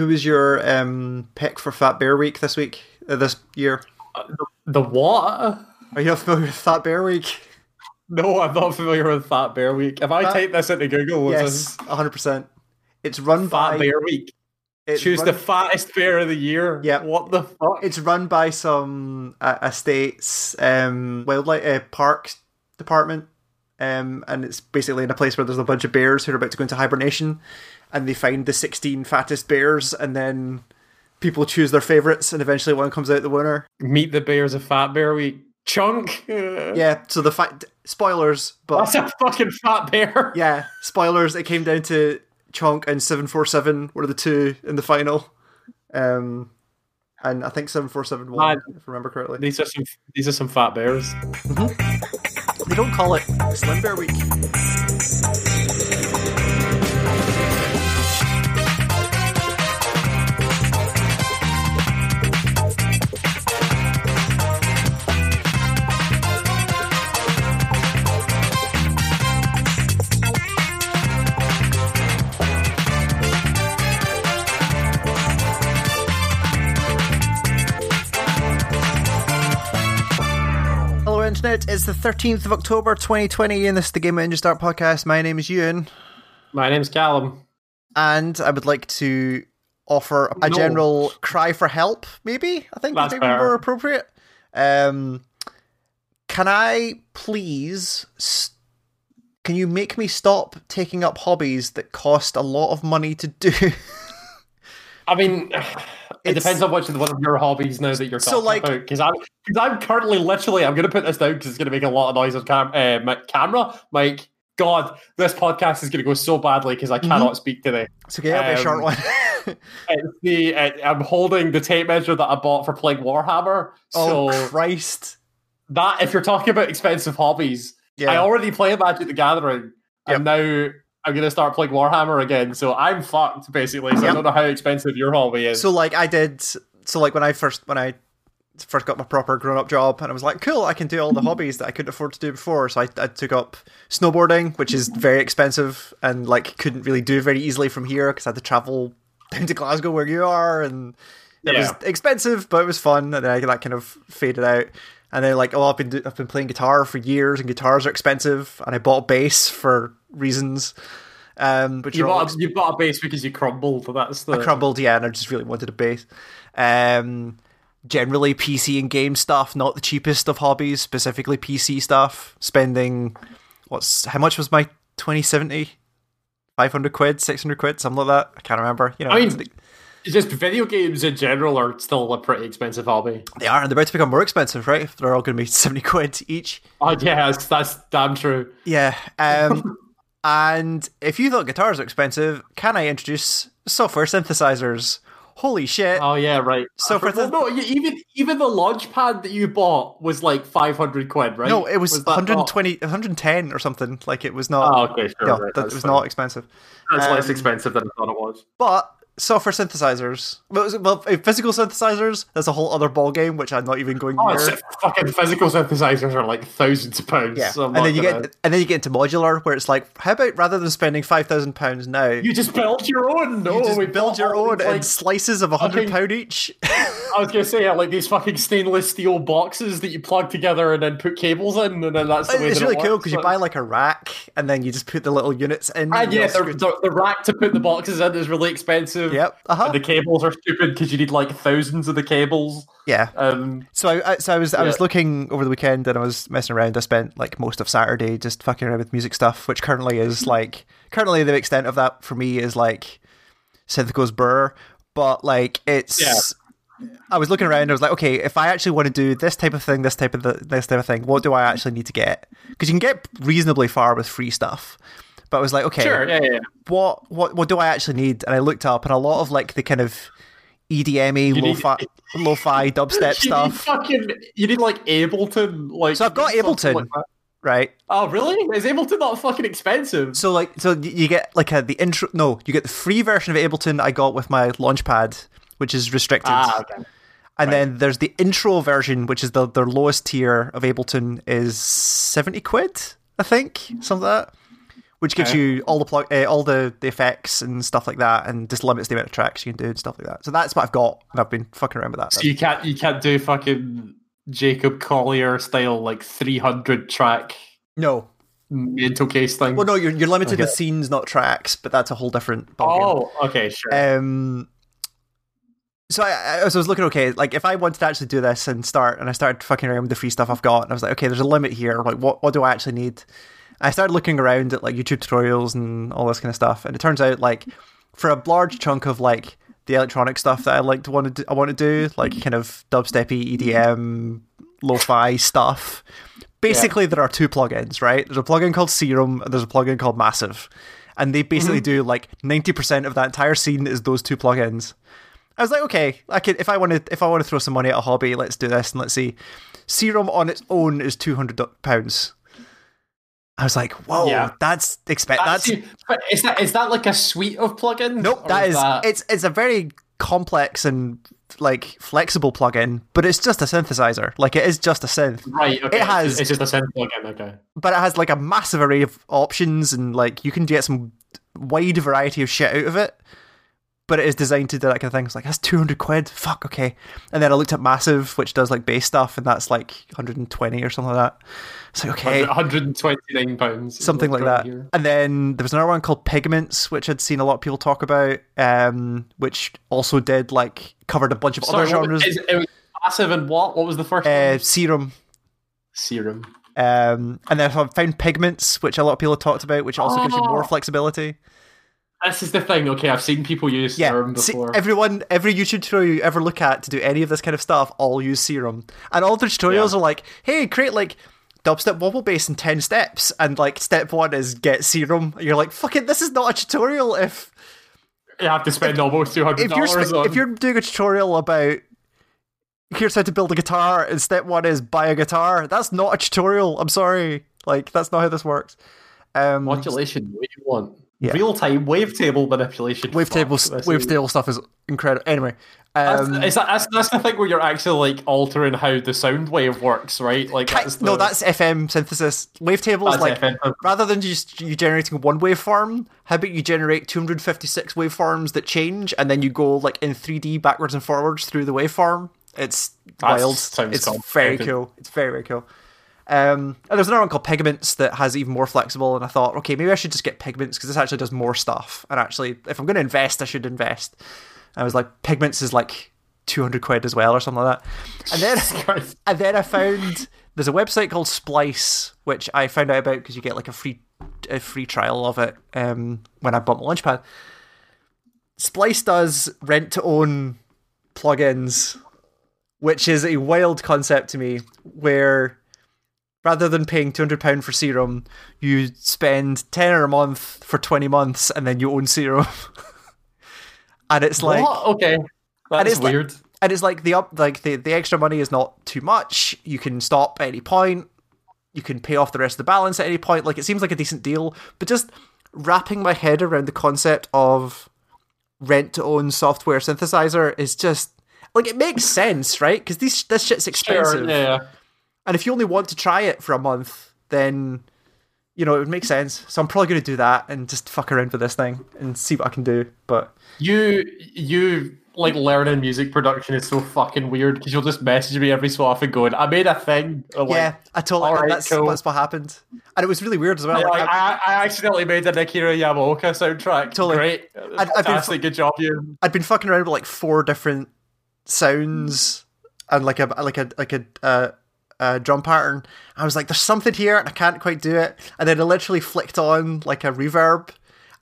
Who was your um, pick for Fat Bear Week this week? Uh, this year? The what? Are you not familiar with Fat Bear Week? No, I'm not familiar with Fat Bear Week. If I Fat- type this into Google, yes, this hundred percent. It's run by Fat by Bear Week? it's Choose run, the fattest bear of the year. Yeah, What the fuck? It's run by some uh, estates um, wildlife uh, park department, um, and it's basically in a place where there's a bunch of bears who are about to go into hibernation, and they find the sixteen fattest bears, and then people choose their favorites, and eventually one comes out the winner. Meet the Bears of Fat Bear Week. Chunk. Yeah. So the fact spoilers, but That's a fucking fat bear. yeah, spoilers. It came down to Chunk and seven four seven were the two in the final. Um, and I think seven four seven won, Man. if I remember correctly. These are some. These are some fat bears. They don't call it Slim Bear Week. Internet. It's the 13th of October 2020, and this is the Game Engine Start podcast. My name is Ewan, My name's Callum. and I would like to offer a No. general cry for help, maybe? I think That's maybe fair. more appropriate. Um, can I please. s can you make me stop taking up hobbies that cost a lot of money to do? I mean, it depends on which one of your hobbies now that you're So, talking like- about. Because I'm, because I'm currently literally, I'm going to put this down because it's going to make a lot of noise on cam- uh, my camera. Like, God, this podcast is going to go so badly because I Mm-hmm. cannot speak today. It's okay, it'll be a short Um, one. It's the uh, I'm holding the tape measure that I bought for playing Warhammer. oh, so Christ. that, if you're talking about expensive hobbies, Yeah. I already play Magic the Gathering, Yep. and now I'm going to start playing Warhammer again. So I'm fucked basically. So Yep. I don't know how expensive your hobby is. So like I did so like when I first when I first got my proper grown up job and I was like, cool, I can do all the hobbies that I couldn't afford to do before. So I, I took up snowboarding, which is very expensive and like couldn't really do very easily from here because I had to travel down to Glasgow where you are and it was expensive, but it was fun. And then I, that kind of faded out. And then like, oh, I've been I've been playing guitar for years, and guitars are expensive. And I bought a bass for reasons, um, but You bought, you bought a base because you crumbled. That's the. I crumbled, yeah, and I just really wanted a bass. Um, generally, PC and game stuff, not the cheapest of hobbies, specifically PC stuff. Spending, what's, how much was my 2070? 500 quid, 600 quid, something like that. I can't remember. You know, I mean- just video games in general are still a pretty expensive hobby. they are, and they're about to become more expensive, right? If They're all going to be 70 quid each. Oh yeah, that's, that's damn true. Yeah. Um, and if you thought guitars are expensive, can I introduce software synthesizers? Holy shit. Oh yeah, right. So for well, no, even even the launch pad that you bought was like five hundred quid, right? no, it was, not- 120, 110 or something. Like it was not. Oh, okay, sure. right, that, it was not expensive. That's less um, expensive than I thought it was. But software synthesizers, well, is it- well, physical synthesizers, that's a whole other ball game, which I'm not even going Oh, fucking physical synthesizers are like thousands of pounds. yeah, so and then you gonna- get and then you get into modular, where it's like, how about rather than spending five thousand pounds now, you, you just build your own. No, oh, just we build your own these, in Like, slices of a hundred pound each. I was gonna say, yeah, like these fucking stainless steel boxes that you plug together and then put cables in, and then that's the way it's that really it cool because you buy like a rack, and then you just put the little units in. And yeah, the, the, the rack to put the boxes in is really expensive. Yep. Uh huh. And the cables are stupid because you need like thousands of the cables. Yeah. Um, So I, I so I was I was looking over the weekend and I was messing around. I spent like most of Saturday just fucking around with music stuff, which currently is like currently the extent of that for me is like synth goes burr, but like it's. Yeah. I was looking around. I was like, okay, if I actually want to do this type of thing, this type of the, this type of thing, what do I actually need to get? Because you can get reasonably far with free stuff. But I was like, okay, sure, yeah, yeah. yeah. what what what do I actually need? And I looked up, and a lot of like the kind of E EDM-y, need- lo-fi, lo-fi dubstep You need stuff, fucking, you need like Ableton, like. So I've got Ableton. like right? oh, really? Is Ableton not fucking expensive? So like, so you get like a, the intro. No, you get the free version of Ableton I got with my Launchpad, which is restricted, Ah, okay. and then there's the intro version, which is the their lowest tier of Ableton is seventy quid, I think, something like that. which gives Okay. you all the plug, uh, all the, the effects and stuff like that, and just limits the amount of tracks you can do and stuff like that. So that's what I've got, and I've been fucking around with that. So you can't you can't do fucking Jacob Collier style like three hundred track no, mental case thing. well, no, you're you're limited to scenes, not tracks, but that's a whole different. ballgame. oh, okay, sure. Um, so I, I, so I was looking okay, like if I wanted to actually do this and start, and I started fucking around with the free stuff I've got, and I was like, okay, there's a limit here. Like, what what do I actually need? I started looking around at like YouTube tutorials and all this kind of stuff, and it turns out like for a large chunk of like the electronic stuff that I like to want to do, I want to do like kind of dubsteppy EDM, lo-fi stuff. Basically, there are two plugins, right? There's a plugin called Serum, and there's a plugin called Massive, and they basically mm-hmm. do like ninety percent of that entire scene is those two plugins. I was like, okay, I could if I want to if I want to throw some money at a hobby, let's do this and let's see. Serum on its own is two hundred pounds. I was like, whoa, Yeah. that's expect That's, that's but is that is that like a suite of plugins? nope. That is that- it's it's a very complex and like flexible plugin, but it's just a synthesizer. Like it is just a synth, right. Okay, it has- It's just a synth plugin. Okay. but it has like a massive array of options and like you can get some wide variety of shit out of it. But it is designed to do that kind of thing. It's like that's two hundred quid. Fuck, okay. And then I looked at Massive, which does like bass stuff, and that's like one hundred and twenty or something like that. It's like okay, One hundred and twenty nine pounds. something like that. And then there was another one called Pigments, which I'd seen a lot of people talk about, um, which also did like covered a bunch of other genres. Is, it was massive and what? What was the first uh, one? Serum, Serum. um, and then I found Pigments, which a lot of people have talked about, which also gives you more Oh. flexibility. This is the thing. Okay, I've seen people use Yeah, Serum see, before. everyone, every YouTube tutorial you ever look at to do any of this kind of stuff, all use Serum, and all the tutorials Yeah. are like, "Hey, create like dubstep wobble bass in ten steps," and like step one is get Serum. You're like, "Fuck it, this is not a tutorial." If you have to spend almost two hundred if you're dollars on. if you're doing a tutorial about here's how to build a guitar, and step one is buy a guitar, that's not a tutorial. I'm sorry, like that's not how this works. Um, modulation, what do you want? Yeah. Real time wavetable manipulation. wavetable, Fuck, this is- wavetable stuff is incredible. Anyway, That's, um, is that, that's, that's the thing where you're actually like altering how the sound wave works, right? Like that's the, no, that's FM synthesis. Wavetable is like FM. rather than just you generating one waveform, how about you generate 256 waveforms that change, and then you go like in 3D backwards and forwards through the waveform. It's wild. It's very cool. It's very very cool. Um, and there's another one called Pigments that has even more flexible, and I thought, okay, maybe I should just get Pigments because this actually does more stuff. And actually, if I'm going to invest, I should invest. I was like, Pigments is like 200 quid as well, or something like that. And then and then I found there's a website called Splice, which I found out about because you get like a free a free trial of it um, when I bought my Launchpad. Splice does rent to own plugins, which is a wild concept to me. Where rather than paying two hundred pound for Serum, you spend tenner a month for twenty months, and then you own Serum. and it's like what? Okay, that's like- weird. and it's like the up like the, the extra money is not too much you can stop at any point you can pay off the rest of the balance at any point like it seems like a decent deal but just wrapping my head around the concept of rent to own software synthesizer is just like it makes sense right because this this shit's expensive Sure, yeah. And if you only want to try it for a month then you know it would make sense so i'm probably going to do that and just fuck around with this thing and see what i can do but You you like learning music production is so fucking weird because you'll just message me every so often going, "I made a thing." Or like, yeah i totally alright, that's, cool. that's what happened and it was really weird as well Yeah, like, I- I, I accidentally made an Akira Yamaoka soundtrack. Totally. Great. I've been Fantastic. Good job, you. I'd been fucking around with like four different sounds and like a like a like a uh, uh, drum pattern. I was like, "There's something here," and I can't quite do it. And then I literally flicked on like a reverb,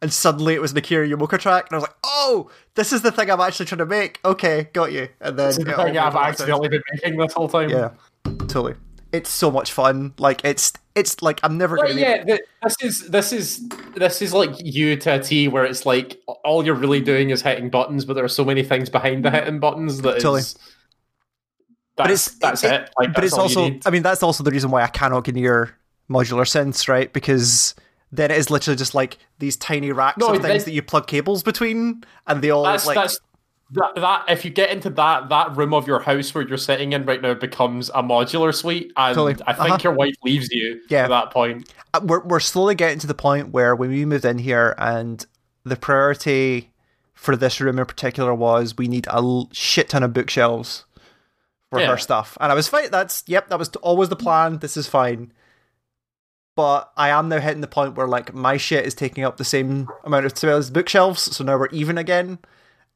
and suddenly it was an Akira Yamaoka track, and I was like, "Oh, this is the thing I'm actually trying to make." Okay, got you. And then the thing I've a lot of sense. accidentally been making this whole time. yeah, totally. It's so much fun. Like it's it's like I'm never gonna. yeah, th- this is this is this is like you to a T, where it's like all you're really doing is hitting buttons, but there are so many things behind the hitting buttons that Totally. is. That's, it's- that's it- it. Like, but that's it's also i mean that's also the reason why i cannot get near modular synths right because then it is literally just like these tiny racks No, of things that you plug cables between and they all that's like that's that, that if you get into that that room of your house where you're sitting in right now becomes a modular suite, and Totally. I think Uh-huh. your wife leaves you Yeah. at that point. Uh, we're we're slowly getting to the point where when we moved in here and the priority for this room in particular was we need a shit ton of bookshelves for Yeah. her stuff and i was fine that's yep that was always the plan this is fine but i am now hitting the point where like my shit is taking up the same amount of space as bookshelves so now we're even again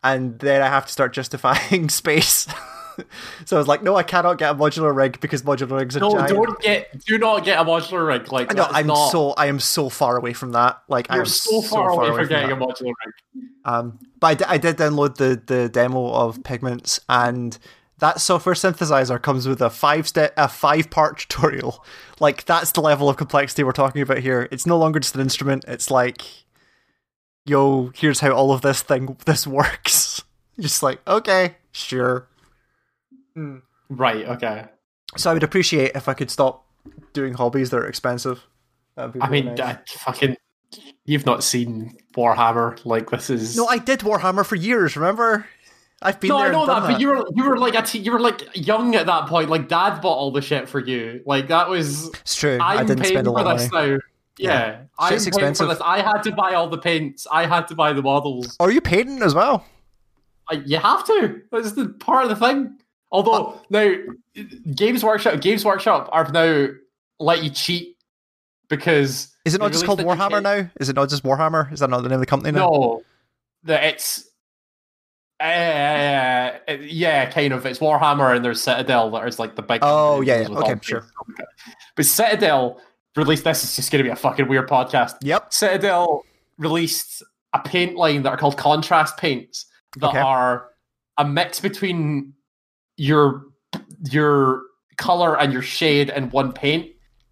and then i have to start justifying space so i was like no i cannot get a modular rig because modular rigs are No, giant don't get. Do not get a modular rig. Like that's I'm not, so I am so far away from that. Like I'm so far away from from getting that. a modular rig. Um, but I, d- I did download the the demo of Pigments, and that software synthesizer comes with a five step, a five part tutorial. Like that's the level of complexity we're talking about here. It's no longer just an instrument. It's like, yo, here's how all of this thing this works. Just like okay, sure. Right. Okay. So I would appreciate if I could stop doing hobbies that are expensive. That'd be I mean, nice. uh, fucking. You've not seen Warhammer. Like this is. no, I did Warhammer for years. Remember, I've been no, there. I know that, done but you were you were like a t- you were like young at that point. Like Dad bought all the shit for you. Like that was. It's true. I I'm didn't spend a for lot of this now. Yeah, I'm Shit's paying for expensive. this. I had to buy all the paints. I had to buy the models. Are you painting as well? Uh, You have to. That's the part of the thing. Although now, Games Workshop, Games Workshop are now let you cheat because Is it not just called released it in Warhammer now? Is it not just Warhammer? Is that not the name of the company now? No, that it's. Uh, yeah, kind of. It's Warhammer and there's Citadel that is like the big. Oh, yeah, yeah. Okay, sure. things. But Citadel released this is just going to be a fucking weird podcast. Yep. Citadel released a paint line that are called contrast paints that Okay. are a mix between your your color and your shade in one paint.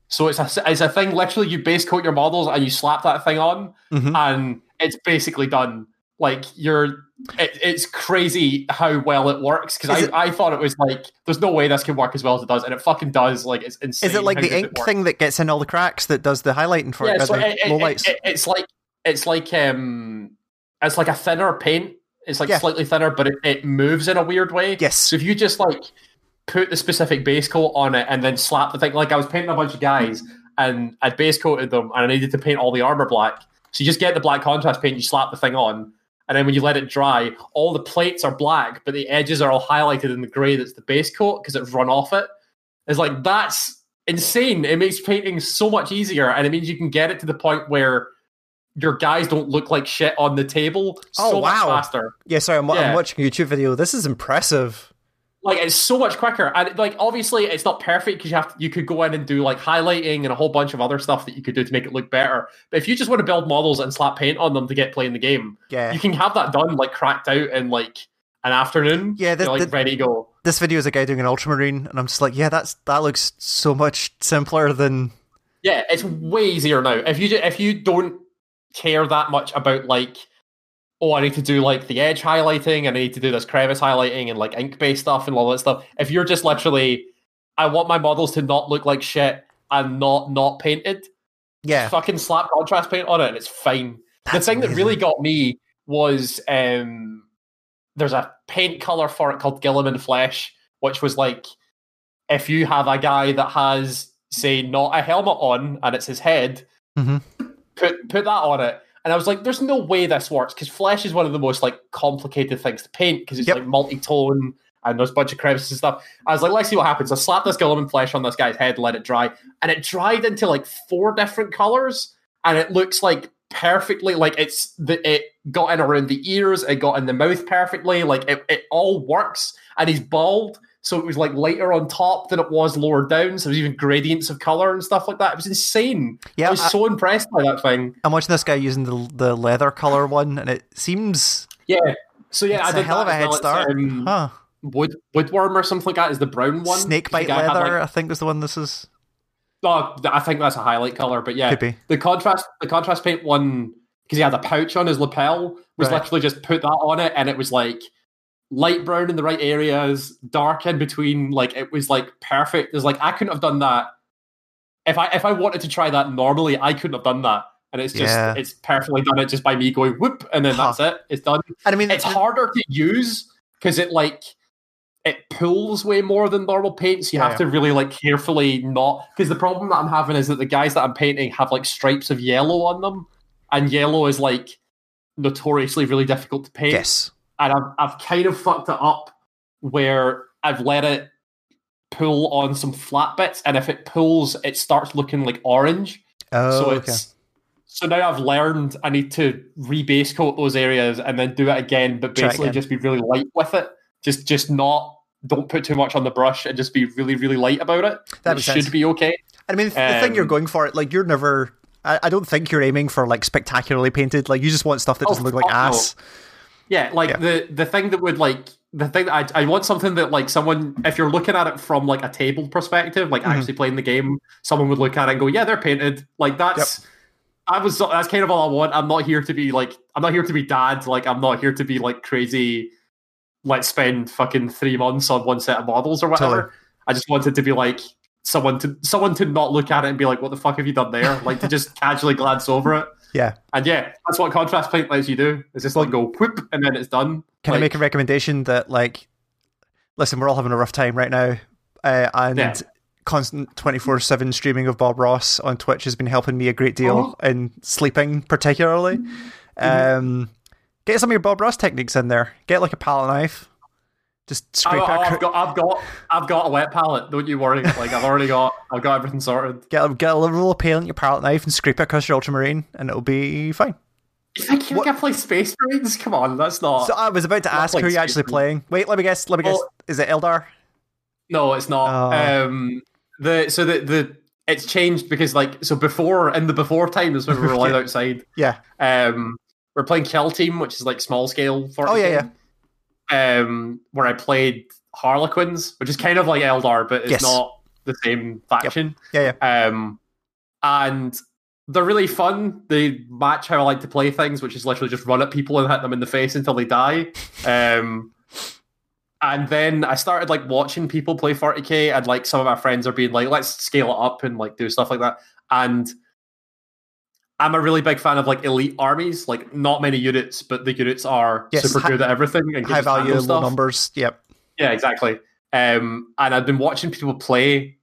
So it's a it's a thing. Literally, you base coat your models and you slap that thing on, Mhm. and it's basically done. Like you're, it, it's crazy how well it works. Because it- I, I thought it was like, there's no way this can work as well as it does, and it fucking does. Like it's insane. Is it like the ink thing that gets in all the cracks that does the highlighting for yeah, it? so it, it- low it- lights? it- it's like it's like um, it's like a thinner paint. It's like Yeah. slightly thinner, but it, it moves in a weird way. yes. So if you just like put the specific base coat on it and then slap the thing, like I was painting a bunch of guys and I'd base coated them and I needed to paint all the armor black. So you just get the black contrast paint, you slap the thing on, and then when you let it dry, all the plates are black, but the edges are all highlighted in the grey that's the base coat because it's run off it. It's like that's insane. It makes painting so much easier, and it means you can get it to the point where your guys don't look like shit on the table Oh, so much wow. faster Yeah, sorry, I'm, I'm watching a YouTube video. This is impressive. Like it's so much quicker and like obviously it's not perfect because you have to, you could go in and do like highlighting and a whole bunch of other stuff that you could do to make it look better but if you just want to build models and slap paint on them to get playing the game Yeah. you can have that done like cracked out in like an afternoon Yeah, this- like this- ready to go This video is a guy doing an ultramarine, and I'm just like, yeah, that's that looks so much simpler than. yeah it's way easier now if you do, if you don't care that much about like oh i need to do like the edge highlighting and i need to do this crevice highlighting and like ink based stuff and all that stuff if you're just literally i want my models to not look like shit and not not painted Yeah. fucking slap contrast paint on it and it's fine That's the thing that really got me was um there's a paint color for it called Guilliman Flesh, which was like if you have a guy that has, say, not a helmet on and it's his head, Mhm. put put that on it. And I was like, there's no way this works because flesh is one of the most like complicated things to paint because it's Yep. like multi-tone and there's a bunch of crevices and stuff. I was like, let's see what happens. I slapped this Guilliman flesh on this guy's head, let it dry, and it dried into like four different colors, and it looks like perfectly like it's the it got in around the ears, it got in the mouth perfectly, like it, it all works. And he's bald, so it was like lighter on top than it was lower down. So there's even gradients of color and stuff like that. It was insane. Yeah, I was I- so impressed by that thing. I'm watching this guy using the the leather color one, and it seems Yeah. So yeah, I a did hell of a head start. um, huh? wood woodworm or something like that is the brown one. Snake The bite had, leather, like- I think, is the one this is. oh, I think that's a highlight color, but yeah, Could be. the contrast the contrast paint one because he had a pouch on his lapel was Right. literally just put that on it, and it was like light brown in the right areas, dark in between. Like it was like perfect. There's like I couldn't have done that if I if I wanted to try that normally. I couldn't have done that, and it's just Yeah. it's perfectly done it just by me going whoop, and then Huh. that's it. It's done. And I mean, It's the- harder to use because it like it pulls way more than normal paint, so you Yeah, have to really like carefully not. Because the problem that I'm having is that the guys that I'm painting have like stripes of yellow on them, and yellow is like notoriously really difficult to paint. Yes. And I've I've kind of fucked it up where I've let it pull on some flat bits, and if it pulls, it starts looking like orange. Oh, so okay. it's so now I've learned I need to rebase coat those areas and then do it again, but basically just be really light with it. Just just not don't put too much on the brush and just be really really light about it. That it should be okay. I mean, the thing you're Um, going for, like, you're never. I, I don't think you're aiming for like spectacularly painted. Like, you just want stuff that Oh, doesn't look like ass. no. Yeah, like Yeah. the the thing that would like the thing that I, I want something that like someone if you're looking at it from like a table perspective, like Mhm. actually playing the game, someone would look at it and go, "Yeah, they're painted." Like that's I was that's kind of all I want. I'm not here to be like I'm not here to be dad. Like I'm not here to be like crazy. Let's spend fucking three months on one set of models or whatever. Totally. I just wanted to be like someone to someone to not look at it and be like, "What the fuck have you done there?" Like to just casually glance over it. Yeah. And yeah, that's what contrast paint lets you do. It's just like go whoop and then it's done. Can like, I make a recommendation that, like, listen, we're all having a rough time right now, uh, and Yeah. constant twenty four seven streaming of Bob Ross on Twitch has been helping me a great deal Uh-huh. in sleeping, particularly. Mm-hmm. Um, get some of your Bob Ross techniques in there. Get like a palette knife. Just scrape it. I've got, I've got, I've got a wet palette. Don't you worry. Like I've already got, I've got everything sorted. Get a, get a little roll of paint, your palette knife, and scrape it across your ultramarine, and it'll be fine. You think you can play Space Marines? Come on, that's not. So I was about to ask who you're actually playing. Wait, let me guess. Let me guess. Well- Is it Eldar? no, it's not. Oh. Um, the so the the it's changed because like so before in the before times when we were allowed Yeah. outside, Yeah. um, we're playing Kill Team, which is like small scale. 40K, Oh, yeah, Um, where I played Harlequins, which is kind of like Eldar, but it's Yes. not the same faction. Yeah, yeah. Um, and they're really fun. They match how I like to play things, which is literally just run at people and hit them in the face until they die. Um, and then I started like watching people play 40k, and like some of my friends are being like, "Let's scale it up and like do stuff like that." And I'm a really big fan of like elite armies, like not many units, but the units are Yes, super hi- good at everything and High value, low numbers. Yep. Yeah, exactly. Um, and I've been watching people play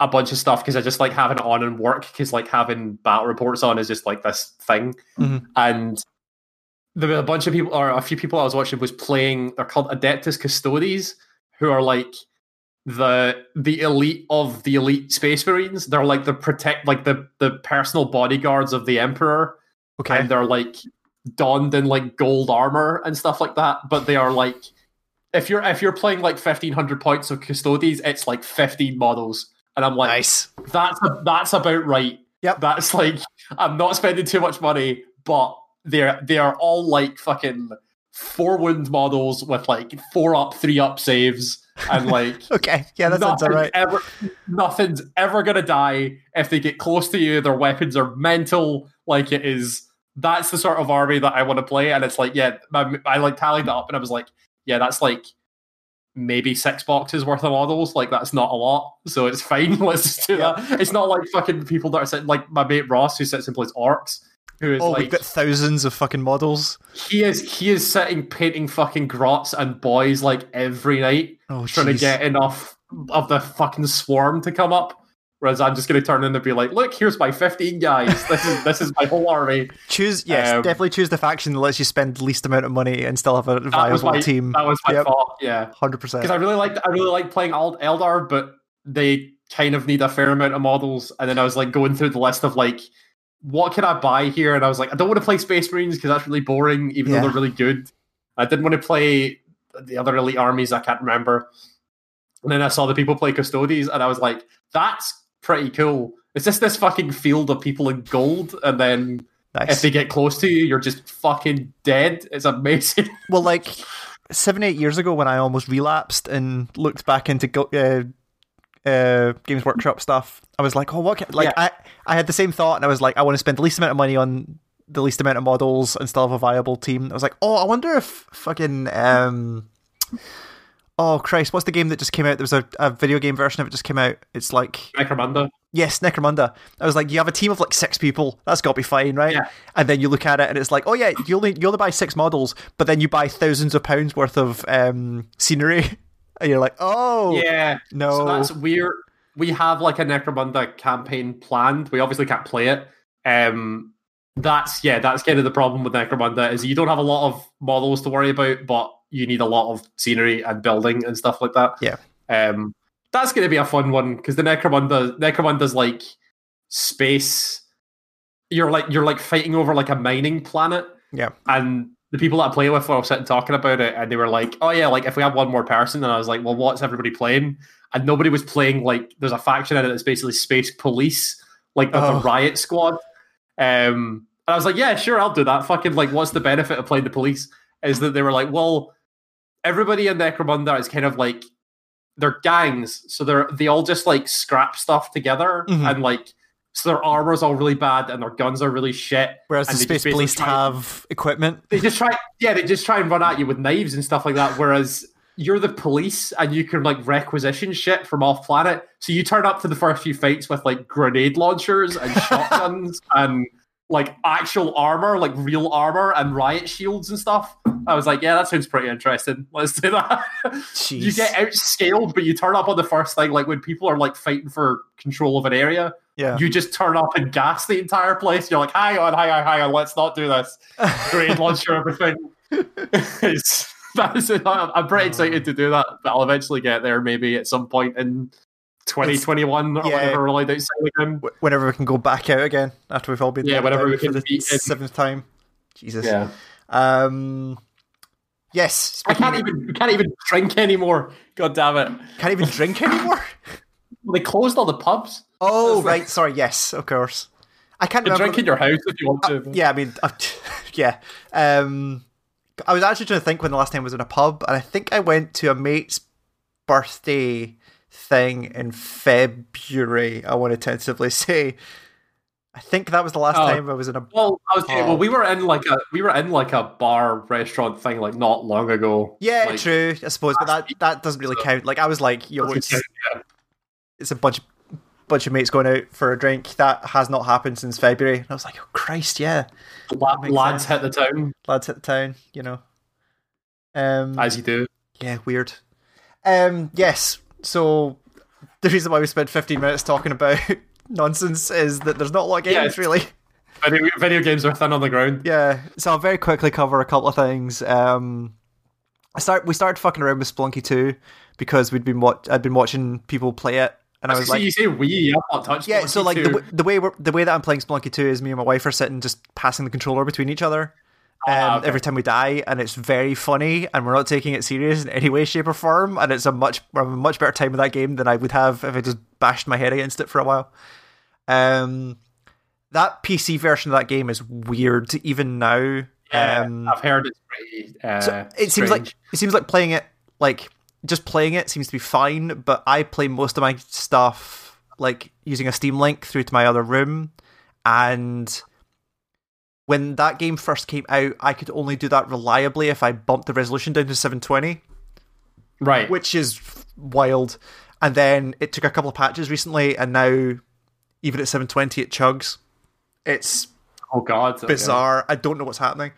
a bunch of stuff because I just like having it on and work because like having battle reports on is just like this thing. Mhm. And there were a bunch of people, or a few people I was watching was playing. They're called Adeptus Custodes, who are like the the elite of the elite Space Marines. They're like the protect, like the the personal bodyguards of the Emperor Okay. and they're like donned in like gold armor and stuff like that. But they are like, if you're if you're playing like fifteen hundred points of Custodes, it's like fifteen models, and I'm like, nice. that's that's about right. Yep. that's like I'm not spending too much money, but they're they are all like fucking four wound models with like four up, three up saves, and like Okay. Yeah, that sounds nothing's alright. ever nothing's ever gonna die if they get close to you. Their weapons are mental. Like it is. That's the sort of army that I want to play. And it's like, yeah, I, I like tallied it up, and I was like, yeah, that's like maybe six boxes worth of models. Like that's not a lot, so it's fine. Let's just do Yeah. that. It's not like fucking people that are sitting like my mate Ross who sits and plays orcs. Who is Oh, like we've got thousands of fucking models. he is he is sitting painting fucking grots and boys like every night Oh, trying to get enough of the fucking swarm to come up. Whereas I'm just going to turn in and be like, "Look, here's my 15 guys. This is this is my whole army." Choose yes, Um, definitely choose the faction that lets you spend the least amount of money and still have a viable my team. That was my Yep. thought. Yeah, Hundred percent. because I really liked I really like playing Ald- Eldar, but they kind of need a fair amount of models. And then I was like going through the list of like, what can I buy here? And I was like, I don't want to play Space Marines because that's really boring, even Yeah. though they're really good. I didn't want to play the other elite armies. I can't remember. And then I saw the people play Custodes, and I was like, that's pretty cool. It's just this fucking field of people in gold, and then if they get close to you, you're just fucking dead. It's amazing. Well, like seven, eight years ago, when I almost relapsed and looked back into uh, uh, Games Workshop stuff, I was like, oh, what? Can-? Like, Yeah. I I had the same thought, and I was like, I want to spend the least amount of money on the least amount of models and still have a viable team. I was like, oh, I wonder if fucking um. Oh Christ! What's the game that just came out? There was a, a video game version of it just came out. It's like Necromunda. Yes, Necromunda. I was like, you have a team of like six people. That's got to be fine, right? Yeah. And then you look at it, and it's like, oh yeah, you only you only buy six models, but then you buy thousands of pounds worth of um, scenery, and you're like, oh Yeah. no, So that's weird. We have like a Necromunda campaign planned. We obviously can't play it. Um, that's yeah, that's kind of the problem with Necromunda is you don't have a lot of models to worry about, but you need a lot of scenery and building and stuff like that. Yeah. Um, that's going to be a fun one because the Necromunda Necromunda's like space. You're like you're like fighting over like a mining planet. Yeah. And the people that I play with were all sitting talking about it, and they were like, "Oh yeah, like if we have one more person," and I was like, "Well, what's everybody playing?" And nobody was playing like there's a faction in it that's basically space police, like Oh. the riot squad. Um, and I was like, "Yeah, sure, I'll do that." Fucking like, what's the benefit of playing the police? Is that they were like, "Well, everybody in Necromunda is kind of like they're gangs, so they're they all just like scrap stuff together, Mhm. and like so their armor's all really bad and their guns are really shit." Whereas the space police try- have equipment. they just try yeah they just try and run at you with knives and stuff like that whereas you're the police and you can like requisition shit from off planet so you turn up to the first few fights with like grenade launchers and shotguns and like actual armor like real armor and riot shields and stuff i was like yeah that sounds pretty interesting let's do that Jeez. you get outscaled but you turn up on the first thing like when people are like fighting for control of an area yeah. you just turn up and gas the entire place you're like hang on hang on hang on let's not do this grenade launcher everything. it's, that's. I'm pretty excited to do that, but I'll eventually get there maybe at some point in 2021 or yeah. whenever we're allowed outside again. Whenever we can go back out again after we've all been Yeah, whenever we for can the be seventh time. Jesus. Yeah, Um. Yes. I can't even I can't even drink anymore. God damn it! can't even drink anymore. They closed all the pubs. Oh That's like- right, sorry. Yes, of course. I can't remember. drink in your house if you want to. but- Yeah, I mean, uh, yeah. Um, I was actually trying to think when the last time I was in a pub, and I think I went to a mate's birthday thing in February. I want to tentatively say. I think that was the last Oh. time I was in a. Well, I was well. We were in like a we were in like a bar restaurant thing like not long ago. Yeah, Like, true. I suppose, but that that doesn't really so- count. Like I was like, yo, doesn't it's count, yeah. It's a bunch of bunch of mates going out for a drink. That has not happened since February. And I was like, oh Christ, yeah, La- lads sense. hit the town lads hit the town, you know. Um, as you do. Yeah, weird. Um, yes. So the reason why we spent 15 minutes talking about nonsense is that there's not a lot of games, Yeah. really. Video, video games are thin on the ground. Yeah. So I'll very quickly cover a couple of things. Um, I start. We started fucking around with Spelunky 2 because we'd been wat- I'd been watching people play it, and I was like, you say we, I've not touched. yeah. Spelunky So like the, the way we're, the way that I'm playing Spelunky 2 is me and my wife are sitting just passing the controller between each other. Um, Ah, okay. Every time we die, and it's very funny, and we're not taking it serious in any way, shape, or form. And it's a much, a much better time with that game than I would have if I just bashed my head against it for a while. Um, that PC version of that game is weird even now. Yeah, um, I've heard it's pretty. Uh, so it seems like it seems like playing it like just playing it seems to be fine, but I play most of my stuff like using a Steam link through to my other room, and when that game first came out, I could only do that reliably if I bumped the resolution down to 720, right. which is wild. And then it took a couple of patches recently, and now even at 720 it chugs. It's oh God, okay. bizarre. I don't know what's happening.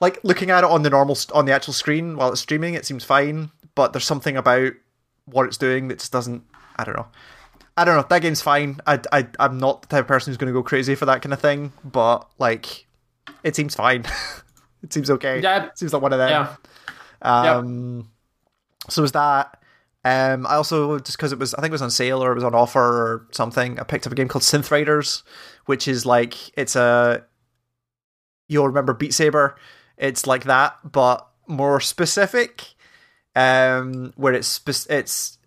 Like looking at it on the normal on the actual screen while it's streaming, it seems fine, but there's something about what it's doing that just doesn't. I don't know. I don't know. That game's fine. I, I I'm not the type of person who's going to go crazy for that kind of thing, but like, it seems fine. it seems okay. Yeah. It seems like one of them. Yeah, Um, so was that. Um, I also just because it was, I think it was on sale or it was on offer or something. I picked up a game called Synth Riders, which is like it's a you'll remember Beat Saber. It's like that, but more specific. Um, where it's spec- it's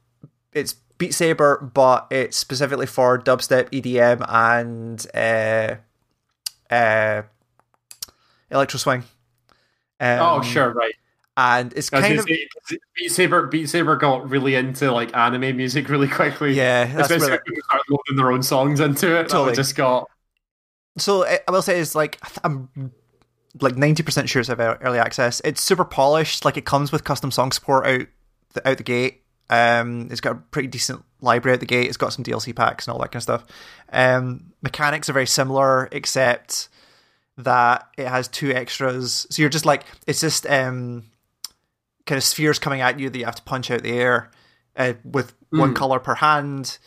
it's Beat Saber, but it's specifically for dubstep, EDM, and uh, uh, electro swing. Um, oh sure, right. and it's kind of say, Beat Saber, Beat Saber got really into like anime music really quickly. yeah. That's especially where when people started loading their own songs into it. Totally. Just got so I I will say is like I'm like ninety percent sure it's about early access. It's super polished. Like it comes with custom song support out the, out the gate. Um, it's got a pretty decent library at the gate. It's got some DLC packs and all that kind of stuff. Um, mechanics are very similar, except that it has two extras. So you're just like it's just um, kind of spheres coming at you that you have to punch out the air uh, with one color per hand.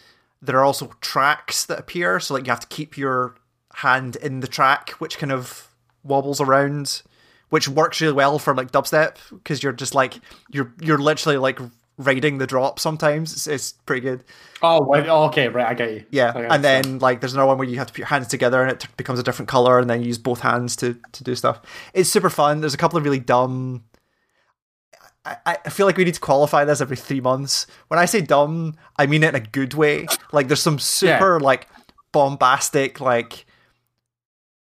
There are also tracks that appear, so like you have to keep your hand in the track, which kind of wobbles around, which works really well for like dubstep because you're just like you're you're literally like riding the drop. Sometimes it's, it's pretty good. Oh, wait, oh, okay, right, I get you. Yeah, I and then like there's another one where you have to put your hands together and it t- becomes a different color, and then you use both hands to to do stuff. It's super fun. There's a couple of really dumb. I, I feel like we need to qualify this every three months. When I say dumb, I mean it in a good way. Like there's some super like bombastic like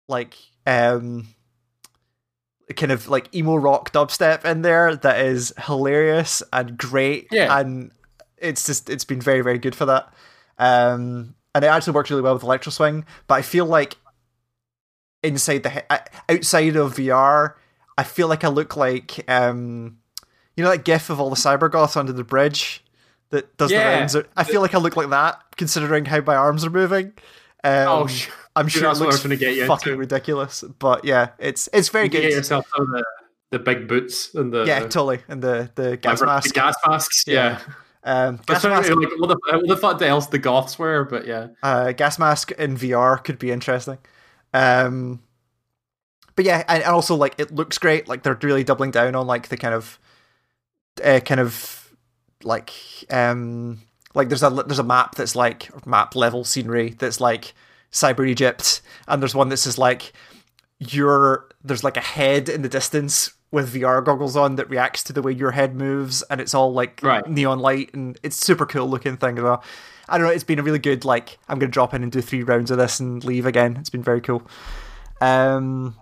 like um kind of like emo rock dubstep in there that is hilarious and great. Yeah. and it's just it's been very very good for that. Um and it actually works really well with electro swing but i feel like inside the uh, outside of vr i feel like i look like um you know that gif of all the cybergoths under the bridge that does Yeah. the rounds? I feel like i look like that considering how my arms are moving. Um, Oh, sh- i'm sure it that's what I was looks gonna get fucking into. ridiculous but yeah it's it's very You good get yourself some of the, the big boots and the yeah totally and the the gas the mask gas masks. Yeah. Yeah, um gas mask like what the what the fuck else the goths wear, but yeah. uh, gas mask in VR could be interesting. Um, but yeah, and, and also like it looks great. Like they're really doubling down on like the kind of, uh, kind of like um like there's a there's a map that's like map level scenery that's like cyber Egypt, and there's one that's just like your there's like a head in the distance with VR goggles on that reacts to the way your head moves, and it's all like Right. neon light, and it's super cool looking thing as well. I don't know. It's been a really good like. I'm gonna drop in and do three rounds of this and leave again. It's been very cool. Um,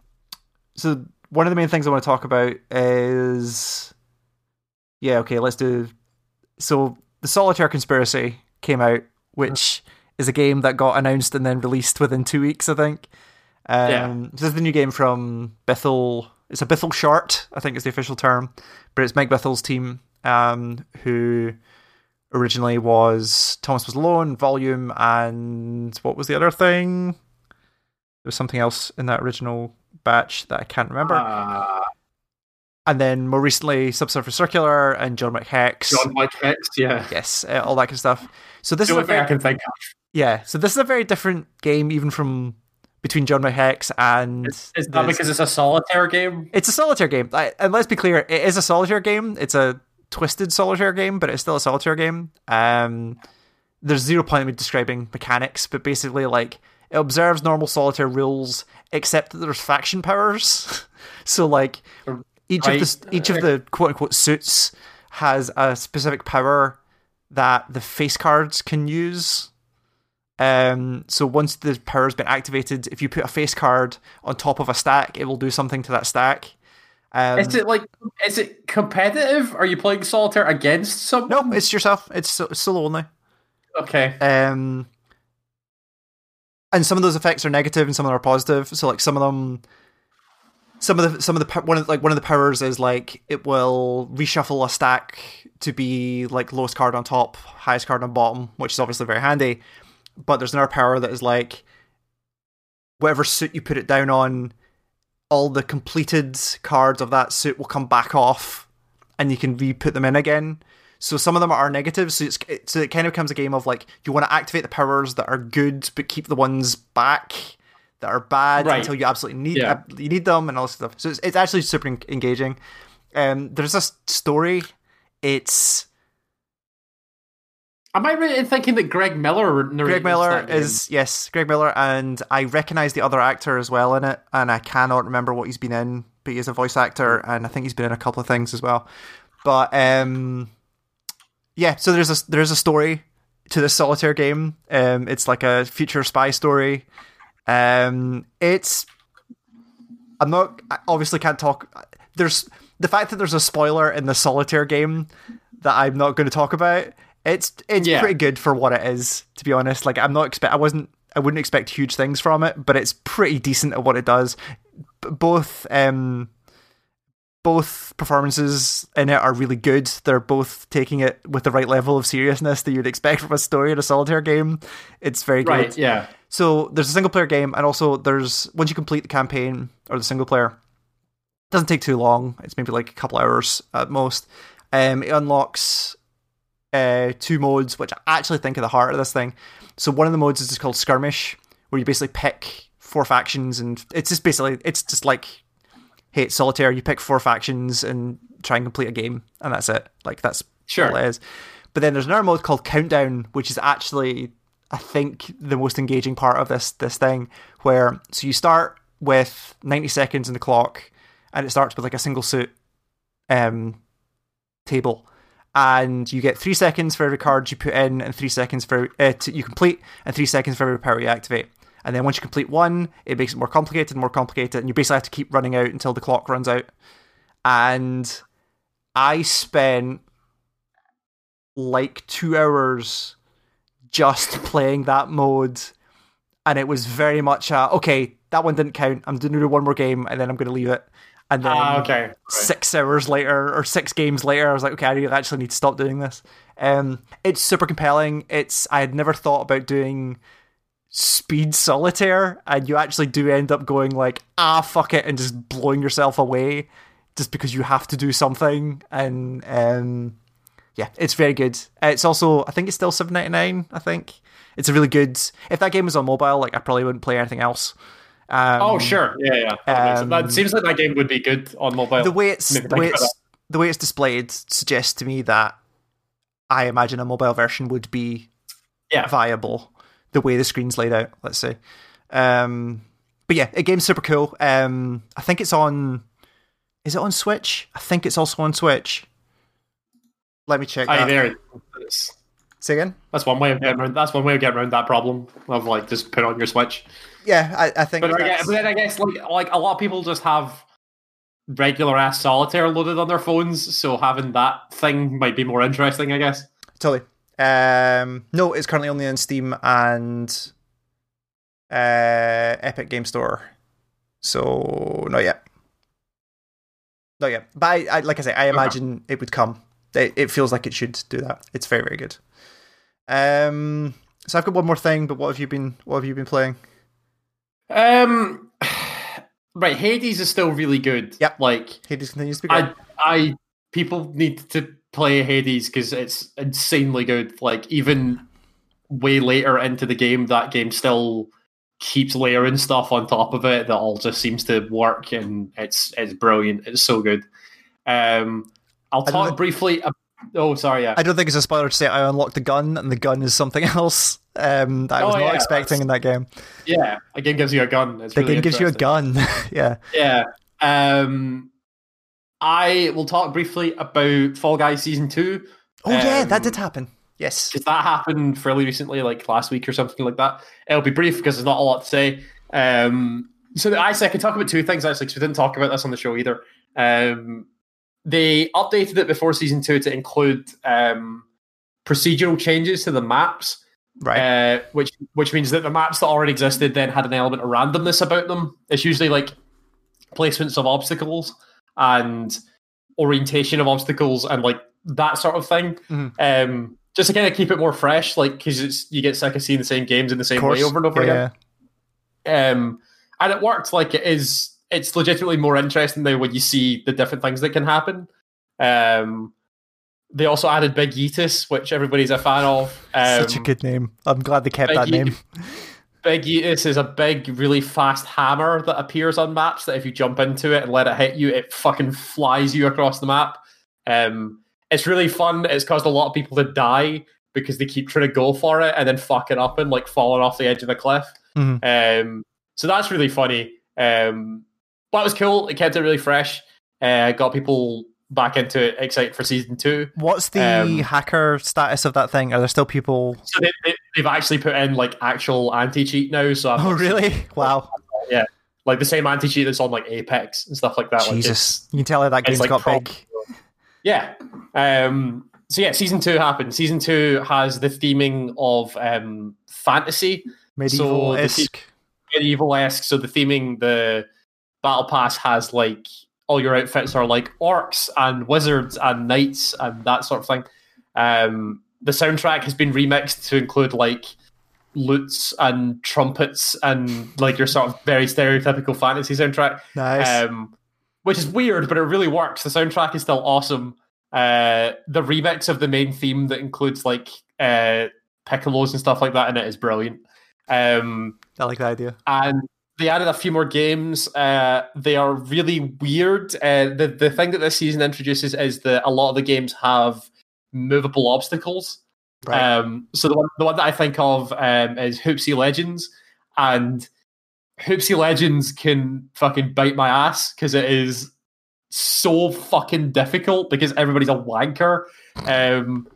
so one of the main things I want to talk about is, yeah, okay, let's do. So the Solitaire Conspiracy came out, which is a game that got announced and then released within two weeks, I think. Um, Yeah. This is the new game from Bithell. It's a Bithell short, I think is the official term, but it's Mike Bithell's team, um, who originally was Thomas Was Alone, Volume, and what was the other thing? There was something else in that original batch that I can't remember. Uh, and then more recently, Subsurface Circular and John Wick Hex. John Hicks, yeah. Yes, uh, all that kind of stuff. So this The is a thing I can think of. Yeah. So this is a very different game, even from between John Wick Hex and. Is, is that the- because it's a solitaire game? It's a solitaire game, I, and let's be clear, it is a solitaire game. It's a twisted solitaire game, but it's still a solitaire game. Um, there's zero point in me describing mechanics, but basically, like it observes normal solitaire rules, except that there's faction powers. so, like each of the each of the quote unquote suits has a specific power that the face cards can use. Um, so once the power's been activated, if you put a face card on top of a stack, it will do something to that stack. Um, Is it like is it competitive? Are you playing solitaire against someone? no, it's yourself. It's so- solo only. Okay. Um, and some of those effects are negative, and some of them are positive. So like some of them, some of the some of the one of like one of the powers is like it will reshuffle a stack to be like lowest card on top, highest card on bottom, which is obviously very handy. But there's another power that is like whatever suit you put it down on, all the completed cards of that suit will come back off, and you can re-put them in again. So some of them are negative. So it's it, so it kind of becomes a game of like you want to activate the powers that are good, but keep the ones back that are bad Right. until you absolutely need Yeah. you need them and all this stuff. So it's, it's actually super engaging. Um, there's this story. It's Am I right in thinking that Greg Miller Greg Miller is yes, Greg Miller, and I recognize the other actor as well in it, and I cannot remember what he's been in, but he's a voice actor, and I think he's been in a couple of things as well. But um, yeah, so there's a there's a story to this solitaire game. Um, it's like a future spy story. Um, it's I'm not I obviously can't talk. There's the fact that there's a spoiler in the solitaire game that I'm not going to talk about. It's it's Yeah. pretty good for what it is, to be honest. Like I'm not expect I wasn't I wouldn't expect huge things from it, but it's pretty decent at what it does. B- both um both performances in it are really good. They're both taking it with the right level of seriousness that you'd expect from a story in a solitaire game. It's very good. Yeah. So there's a single player game, and also there's once you complete the campaign or the single player, it doesn't take too long. It's maybe like a couple hours at most. Um, it unlocks uh, two modes, which I actually think are the heart of this thing. So one of the modes is just called skirmish, where you basically pick four factions, and it's just basically it's just like hey, it's solitaire. You pick four factions and try and complete a game, and that's it. Like that's Sure. it is. But then there's another mode called Countdown, which is actually I think the most engaging part of this this thing, where so you start with 90 seconds in the clock, and it starts with like a single suit um, table, and you get three seconds for every card you put in, and three seconds for uh, to, you complete, and three seconds for every power you activate. And then once you complete one, it makes it more complicated, more complicated, and you basically have to keep running out until the clock runs out. And I spent like two hours just playing that mode, and it was very much a okay. That one didn't count. I'm doing one more game, and then I'm going to leave it. And then Ah, okay. Right. six hours later or six games later, I was like, okay, I actually need to stop doing this. Um, it's super compelling. It's I had never thought about doing speed solitaire, and you actually do end up going like, ah, fuck it, and just blowing yourself away just because you have to do something. And um, yeah, it's very good. It's also, I think it's still seven ninety nine. I think it's a really good. If that game was on mobile, like I probably wouldn't play anything else. Um, Oh, sure. Yeah, yeah. Um, that seems like that game would be good on mobile. the way it's the way it's the way it's displayed suggests to me that I imagine a mobile version would be Yeah. viable. The way the screen's laid out, let's say. Um, but yeah, the game's super cool. Um, I think it's on. Is it on Switch? I think it's also on Switch. Let me check. Aye, that. there. Say again. That's one way of getting around. That's one way of getting around that problem of like just put on your Switch. Yeah, I, I think. But, I that's- guess, but then I guess like like a lot of people just have regular ass solitaire loaded on their phones, so having that thing might be more interesting. I guess. Totally. Um, no, it's currently only on Steam and uh, Epic Game Store. So not yet. Not yet. But I, I like I say, I imagine it would come. It, it feels like it should do that. It's very, very good. Um, so I've got one more thing. But what have you been? What have you been playing? Um, right, Hades is still really good. Yep. Like Hades continues to be good. I, I people need to play Hades because it's insanely good. Like even way later into the game, that game still keeps layering stuff on top of it that all just seems to work, and it's it's brilliant. It's so good. Um, I'll talk briefly. Ab- oh, sorry, yeah. I don't think it's a spoiler to say I unlocked the gun, and the gun is something else um, that I Oh, was not yeah, expecting that's- in that game. yeah, a game gives you a gun. It's The really game gives you a gun. yeah. Yeah. Um, I will talk briefly about Fall Guys season two. Oh yeah, that Um, did happen. Yes. because that happened fairly recently, like last week or something like that. It'll be brief because there's not a lot to say. Um, so actually, I can talk about two things actually because we didn't talk about this on the show either. Um, they updated it before season two to include um, procedural changes to the maps, Right. uh, which which means that the maps that already existed then had an element of randomness about them. It's usually like placements of obstacles and orientation of obstacles and like that sort of thing. Mhm. Um, just to kind of keep it more fresh, like because it's you get sick of seeing the same games in the same way over and over yeah, again. Um, and it worked. Like it is, it's legitimately more interesting now when you see the different things that can happen. Um, they also added Big Yeetus, which everybody's a fan of. Um, Such a good name. I'm glad they kept Big that Ye- name. Big Yeetus is a big, really fast hammer that appears on maps. That if you jump into it and let it hit you, it fucking flies you across the map. Um, it's really fun. It's caused a lot of people to die because they keep trying to go for it and then fucking up and like falling off the edge of the cliff. Mhm. Um, so that's really funny. Um, but it was cool. It kept it really fresh. Uh, got people back into it, excited for season two. What's the Um, hacker status of that thing? Are there still people? So they, they, they've actually put in like actual anti cheat now. So I've Oh, really? Wow. Yeah, like the same anti cheat that's on like Apex and stuff like that. Like, Jesus. You can tell how that game's like got prob- big. yeah. Um, so yeah, season two happened. Season two has the theming of um, fantasy, Medieval esque. medieval esque. So the theming, the battle pass has like all your outfits are like orcs and wizards and knights and that sort of thing. Um, the soundtrack has been remixed to include like lutes and trumpets and like your sort of very stereotypical fantasy soundtrack. Nice. Um, which is weird, but it really works. The soundtrack is still awesome. Uh, the remix of the main theme that includes like uh, piccolos and stuff like that in it is brilliant. Um, I like the idea. and they added a few more games. Uh, they are really weird. Uh, the the thing that this season introduces is that a lot of the games have movable obstacles. Right. Um, so the one, the one that I think of um, is Hoopsy Legends, and Hoopsy Legends can fucking bite my ass because it is so fucking difficult because everybody's a wanker. Um,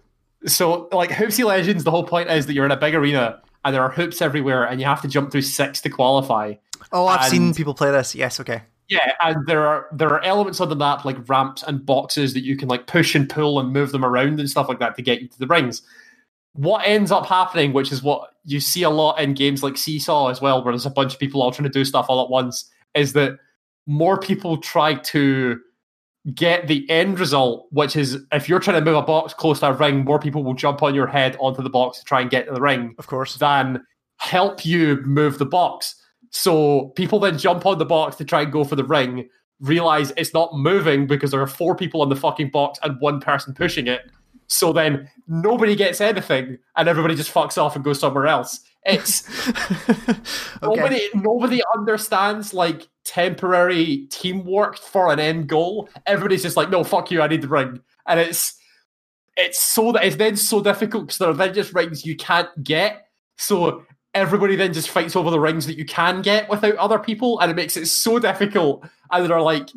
so like Hoopsy Legends, the whole point is that you're in a big arena and there are hoops everywhere, and you have to jump through six to qualify. Oh, I've and- seen people play this. Yes. Okay. Yeah, and there are there are elements on the map like ramps and boxes that you can like push and pull and move them around and stuff like that to get you to the rings. What ends up happening, which is what you see a lot in games like Seesaw as well, where there's a bunch of people all trying to do stuff all at once, is that more people try to get the end result, which is if you're trying to move a box close to a ring, more people will jump on your head onto the box to try and get to the ring Of course. than help you move the box. So people then jump on the box to try and go for the ring, realize it's not moving because there are four people on the fucking box and one person pushing it. So then nobody gets anything and everybody just fucks off and goes somewhere else. It's okay. nobody nobody understands like temporary teamwork for an end goal. Everybody's just like, no, fuck you, I need the ring. And it's it's so that it's then so difficult because there are then just rings you can't get. So everybody then just fights over the rings that you can get without other people, and it makes it so difficult. And there are like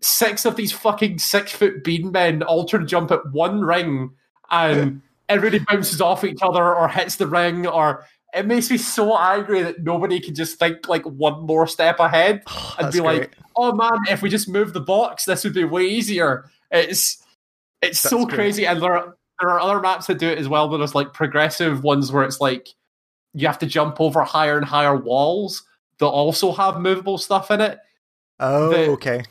six of these fucking six foot bean men all trying to jump at one ring, and everybody bounces off each other or hits the ring, or it makes me so angry that nobody can just think like one more step ahead and be great. like, "Oh man, if we just move the box, this would be way easier." It's it's so great. crazy, and there are there are other maps that do it as well. But there's like progressive ones where it's like you have to jump over higher and higher walls that also have movable stuff in it. Oh, okay.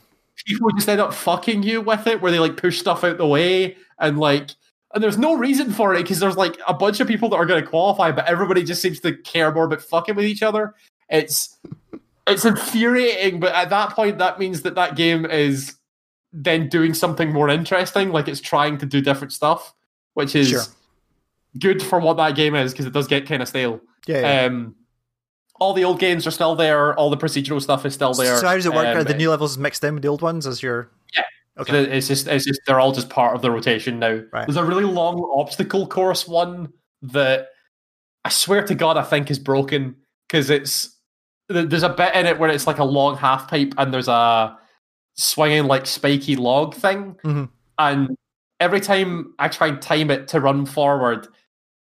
People just end up fucking you with it, where they like push stuff out the way and like. And there's no reason for it because there's like a bunch of people that are going to qualify, but everybody just seems to care more about fucking with each other. It's it's infuriating, but at that point, that means that that game is then doing something more interesting, like it's trying to do different stuff, which is Sure. good for what that game is because it does get kind of stale. Yeah. yeah. Um, all the old games are still there. All the procedural stuff is still there. so how does it work? Um, Are the new levels mixed in with the old ones as your? Yeah. Okay. It's just, it's just, they're all just part of the rotation now. Right. There's a really long obstacle course one that I swear to God I think is broken because it's there's a bit in it where it's like a long half pipe and there's a swinging like spiky log thing, Mhm. and every time I try and time it to run forward,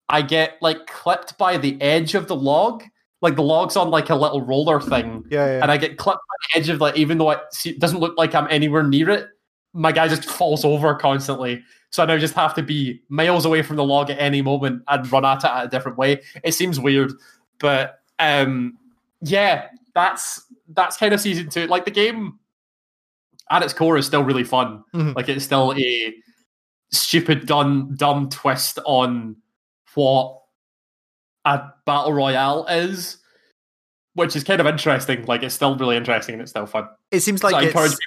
I get like clipped by the edge of the log. Like the log's on like a little roller thing, Yeah, yeah. and I get clipped by the edge of like, even though it doesn't look like I'm anywhere near it, my guy just falls over constantly. So I now just have to be miles away from the log at any moment and run at it at a different way. It seems weird, but um, yeah, that's that's kind of season two. Like the game at its core is still really fun. Mhm. Like it's still a stupid, dumb, dumb twist on what a battle royale is, which is kind of interesting. Like it's still really interesting and it's still fun. it seems So I like encourage it's,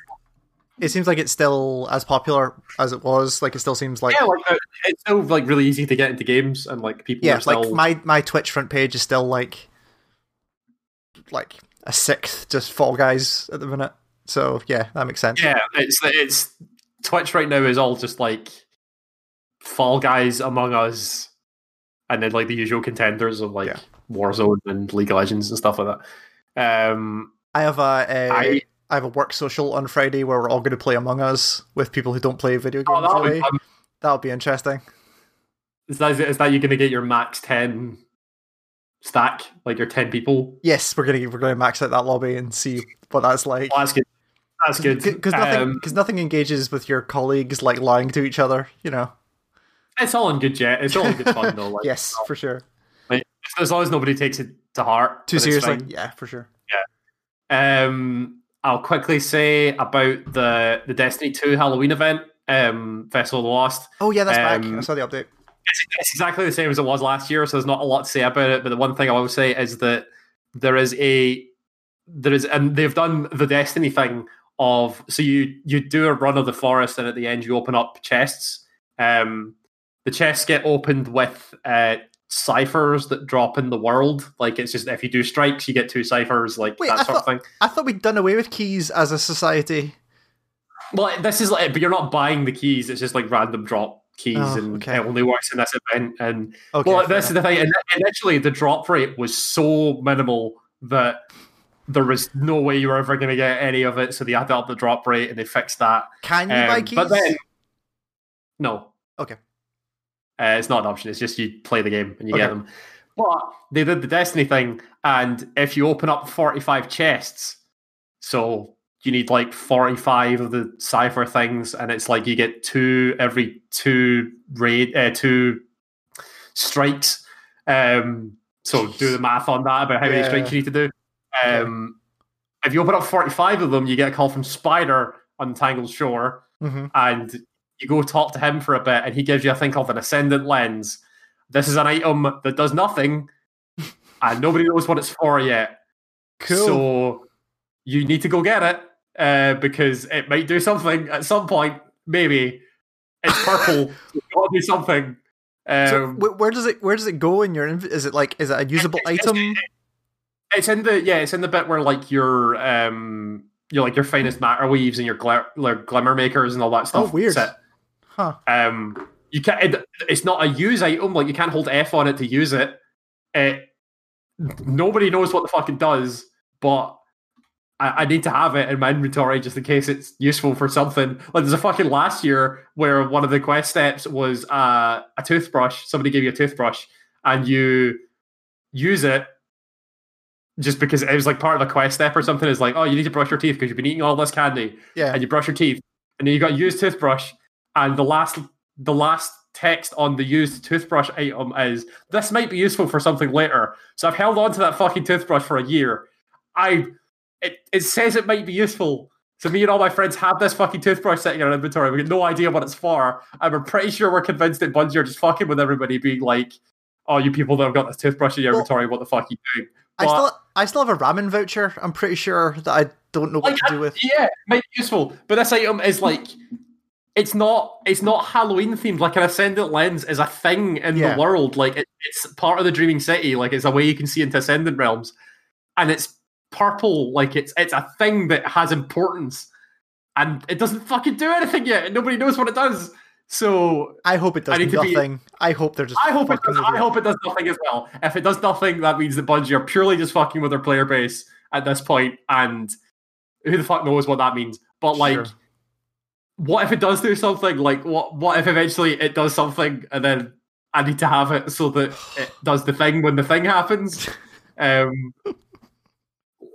it seems like it's still as popular as it was. Like it still seems like yeah, like uh, it's still like really easy to get into games and like people yeah, are still like my my Twitch front page is still like like a sixth just Fall Guys at the minute. So yeah, that makes sense. yeah. It's it's Twitch right now is all just like Fall Guys, Among Us, and then like the usual contenders of like Yeah. Warzone and League of Legends and stuff like that. Um, I have a, a I- I have a work social on Friday where we're all going to play Among Us with people who don't play video games. oh, that'll be. That'll be interesting. Is that is that you going to get your max ten stack like your ten people? Yes, we're gonna we're gonna max out that lobby and see what that's like. Oh, that's good. That's good. Because nothing Um, because nothing engages with your colleagues like lying to each other. You know. It's all in good jet. It's all in good fun though. Like, Yes, for sure. like, as long as nobody takes it to heart. Too seriously. Yeah, for sure. Um, I'll quickly say about the the Destiny 2 Halloween event, um, Festival of the Lost. Oh yeah, that's back. Um, I saw the update. It's, it's exactly the same as it was last year, so there's not a lot to say about it. But the one thing I will say is that there is a there is, and they've done the Destiny thing of so you you do a run of the forest, and at the end you open up chests. Um, the chests get opened with uh, ciphers that drop in the world. Like it's just if you do strikes, you get two ciphers, like Wait, that I sort of thing. I thought we'd done away with keys as a society. Well, this is like, but you're not buying the keys. It's just like random drop keys, Oh, and okay. it only works in this event. And Okay, well, this is the thing. Initially, the drop rate was so minimal that there was no way you were ever going to get any of it. So they had to up the drop rate, and they fixed that. Can you buy Um, keys? But then, no. Okay. Uh, it's not an option. It's just you play the game and you Okay. get them. But they did the Destiny thing, and if you open up 45 chests, so you need like 45 of the cipher things, and it's like you get two every two raid, uh, two strikes. Um, so do the math on that about how many strikes you need to do. Um, If you open up 45 of them, you get a call from Spider on Tangled Shore hmm and you go talk to him for a bit, and he gives you a thing called an ascendant lens. This is an item that does nothing, and nobody knows what it's for yet. Cool. So you need to go get it uh, because it might do something at some point. Maybe it's purple. it's got to do something. Um, So where does it where does it go in your is it like is it a usable item? It's in the yeah, it's in the bit where like your um you like your finest matter weaves and your glimmer makers and all that stuff. Oh, weird. sit. Huh. Um, you can't. It, it's not a use item. Like you can't hold F on it to use it. It nobody knows what the fuck it does, but I, I need to have it in my inventory just in case it's useful for something. Like there's a fucking last year where one of the quest steps was uh, a toothbrush. Somebody gave you a toothbrush, and you use it just because it was like part of a quest step or something. Is like, oh, you need to brush your teeth because you've been eating all this candy Yeah. and you brush your teeth, and then you got a used toothbrush, and the last the last text on the used toothbrush item is this might be useful for something later. So I've held on to that fucking toothbrush for a year. I it, it says it might be useful. So me and all my friends have this fucking toothbrush sitting in our inventory. We get no idea what it's for. And we're pretty sure we're convinced that Bungie are just fucking with everybody, being like, "Oh, you people that have got this toothbrush in your Well, inventory, what the fuck are you doing?" I still I still have a ramen voucher. I'm pretty sure that I don't know what Like, to do with. Yeah, it might be useful. But this item is like it's not it's not Halloween themed. Like an ascendant lens is a thing in Yeah. the world. Like it, it's part of the dreaming city. Like it's a way you can see into ascendant realms. And it's purple, like it's it's a thing that has importance. And it doesn't fucking do anything yet. and Nobody knows what it does. So I hope it does need to be- nothing. I hope they're just. I hope it does, I hope it does nothing as well. If it does nothing, that means the Bungie are purely just fucking with their player base at this point, and who the fuck knows what that means. But like, Sure. What if it does do something? Like, what what if eventually it does something, and then I need to have it so that it does the thing when the thing happens? Um,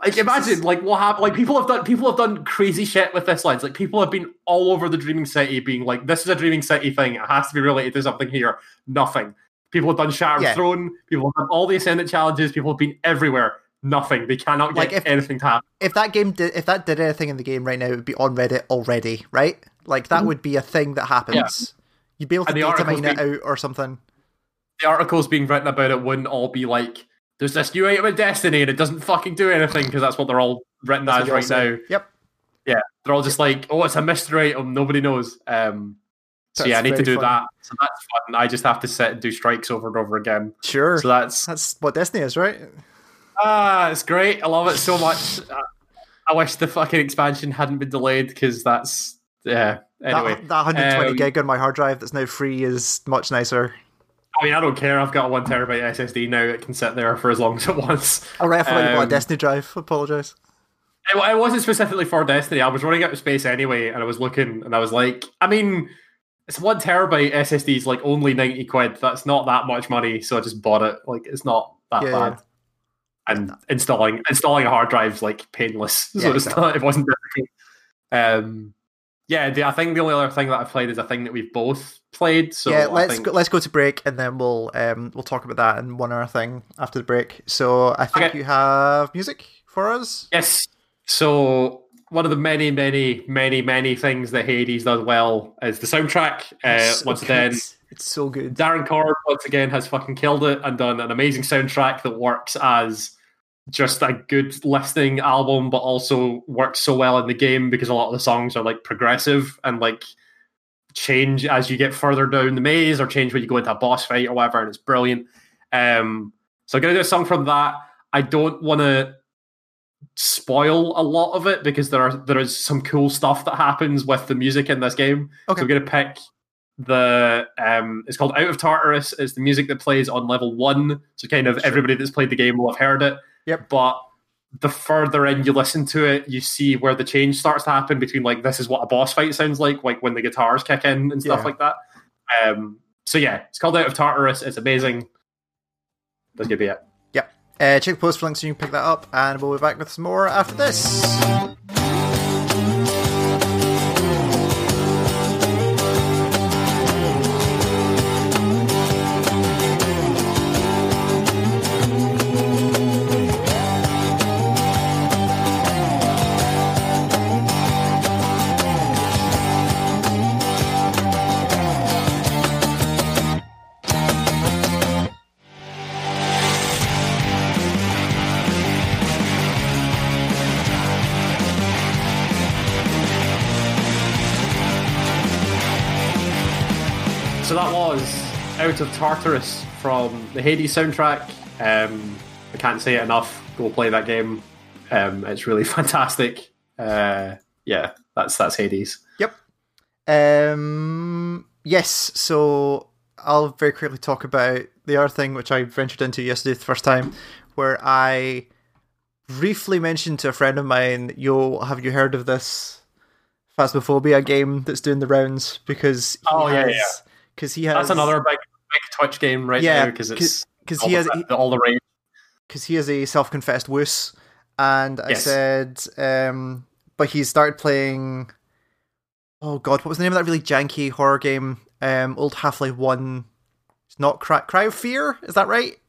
like imagine like what happened. Like people have done people have done crazy shit with this lens. Like people have been all over the Dreaming City, being like, "This is a Dreaming City thing. It has to be related to something here." Nothing. People have done Shattered Yeah. Throne. People have done all the Ascendant challenges. People have been everywhere. Nothing. They cannot get Like, if- anything to happen. if that game did if that did anything in the game right now, it would be on Reddit already, right? Like that would be a thing that happens. You'd be able to Mm-hmm. Data mine it out or something. The articles being written about it wouldn't all be like, "There's this new item in Destiny and it doesn't fucking do anything," because that's what they're all written That's as right now. Yep. Yeah, they're all just like, "Oh, it's a mystery item. Nobody knows." Um, so That's yeah, I need to do funny. that. So that's fun. I just have to sit and do strikes over and over again. Sure. So that's That's what Destiny is, right? ah, it's great. I love it so much. I wish the fucking expansion hadn't been delayed because that's yeah. Anyway, that, that 120 um, gig on my hard drive that's now free is much nicer. I mean, I don't care. I've got a one terabyte SSD now. It can sit there for as long as it wants. All right, I forgot you bought a Um, Destiny drive. Apologize. It, it wasn't specifically for Destiny. I was running out of space anyway, and I was looking, and I was like, I mean, it's one terabyte SSD is like only ninety quid. That's not that much money, so I just bought it. Like, it's not that Yeah, bad. And installing installing a hard drive is like painless, so Yeah, it's not. It wasn't difficult. Um, yeah, I think the only other thing that I've played is a thing that we've both played. So yeah, let's think, go, let's go to break and then we'll um we'll talk about that and one other thing after the break. So I think Okay. you have music for us. Yes. So one of the many, many, many, many things that Hades does well is the soundtrack. Uh, so once good. again, it's so good. Darren Korb once again has fucking killed it and done an amazing soundtrack that works as just a good listening album, but also works so well in the game because a lot of the songs are like progressive and like change as you get further down the maze or change when you go into a boss fight or whatever, and it's brilliant. Um, so I'm gonna do a song from that. I don't want to spoil a lot of it because there are there is some cool stuff that happens with the music in this game. Okay. So I'm gonna pick the um it's called Out of Tartarus. It's the music that plays on level one. So kind of everybody that's played the game will have heard it. Yep. But the further in you listen to it, you see where the change starts to happen between like this is what a boss fight sounds like, like when the guitars kick in and stuff Yeah. like that. Um so yeah, it's called Out of Tartarus. It's amazing. That's gonna be it. Yep. Uh, check the post for links so you can pick that up, and we'll be back with some more after this. Of Tartarus from the Hades soundtrack. Um, I can't say it enough. Go play that game. Um, it's really fantastic. Uh, yeah, that's that's Hades. Yep. Um. Yes. So I'll very quickly talk about the other thing which I ventured into yesterday for the first time, where I briefly mentioned to a friend of mine, "Yo, have you heard of this Phasmophobia game that's doing the rounds?" Because he Oh, yeah, has, yeah. Because he has That's another big big Twitch game right Yeah, now because it's because he has the, all the rage. because he is a self-confessed wuss, and I Yes. said, um, but he started playing. Oh God, what was the name of that really janky horror game? Um, old Half Life One. It's not Cry, Cry of Fear. Is that right? It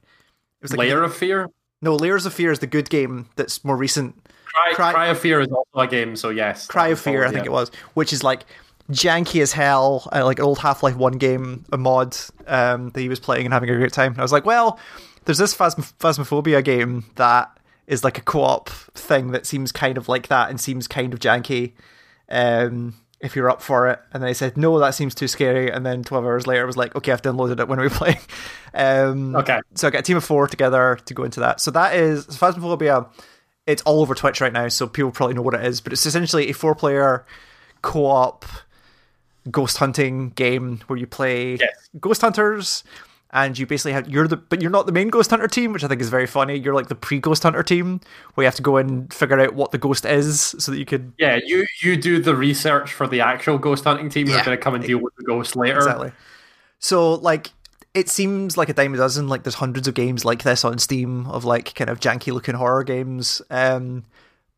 was like Layer of Fear. no Layers of Fear is the good game that's more recent. Cry, Cry- Cry of Fear is also a game, so yes. Cry of Fear, I think fall, it was, which is like janky as hell, uh, like an old Half Life One game, a mod um, that he was playing and having a great time. And I was like, well, there's this Phasm- Phasmophobia game that is like a co-op thing that seems kind of like that and seems kind of janky. Um, if you're up for it, and then I said no, that seems too scary. And then 12 hours later, I was like, okay, I've downloaded it when are we play. Um. Okay. so I got a team of four together to go into that. So that is Phasmophobia. It's all over Twitch right now, so people probably know what it is. But it's essentially a four-player co-op ghost hunting game where you play Yes. ghost hunters, and you basically have you're the but you're not the main ghost hunter team, which I think is very funny. You're like the pre-ghost hunter team where you have to go and figure out what the ghost is, so that you could Yeah, you you do the research for the actual ghost hunting team. Yeah. Who's going to come and deal with the ghost later. Exactly. So like it seems like a dime a dozen. Like there's hundreds of games like this on Steam of like kind of janky looking horror games. Um,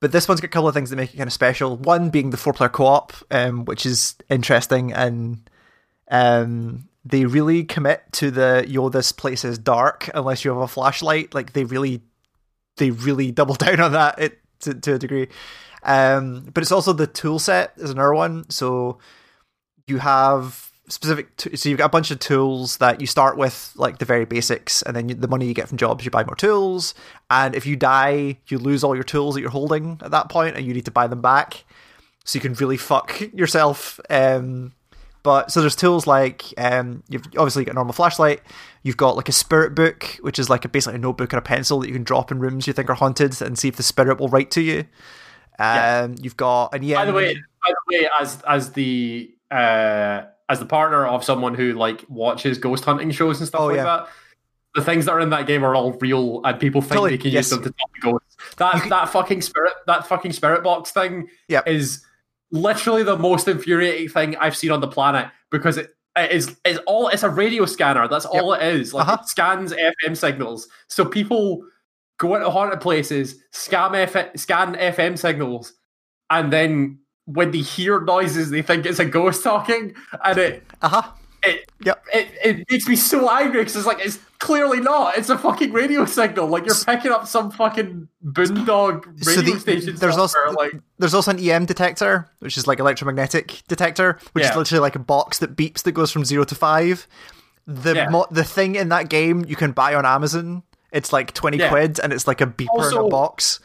but this one's got a couple of things that make it kind of special. One being the four player co op, um, which is interesting and um they really commit to the yo this place is dark unless you have a flashlight. Like they really they really double down on that it, to, to a degree. Um, but it's also the tool set is another one. So you have specific t- so you've got a bunch of tools that you start with like the very basics and then you, the money you get from jobs you buy more tools. And if you die you lose all your tools that you're holding at that point and you need to buy them back. So you can really fuck yourself um but so there's tools like um you've obviously got a normal flashlight. You've got like a spirit book which is like a basically a notebook and a pencil that you can drop in rooms you think are haunted and see if the spirit will write to you. Um you've got an By the way, by the way, as as the uh, as the partner of someone who like watches ghost hunting shows and stuff Oh, like yeah. that, the things that are in that game are all real, and people think Totally, they can yes. use them to talk to ghosts. That that fucking spirit that fucking spirit box thing Yep. is literally the most infuriating thing I've seen on the planet because it. Is it's all it's a radio scanner. That's all it is. Like Uh-huh. it scans FM signals. So people go into haunted places, scam F- scan FM signals, and then when they hear noises, they think it's a ghost talking, and it uh-huh it Yep. it, it makes me so angry because it's like it's Clearly not. It's a fucking radio signal. Like you're picking up some fucking boondog radio So the- station. there's also- somewhere, like There's also an EM detector, which is like electromagnetic detector, which is literally like a box that beeps that goes from zero to five. The Yeah. mo- the thing in that game you can buy on Amazon. It's like twenty Yeah. quid, and it's like a beeper in a box.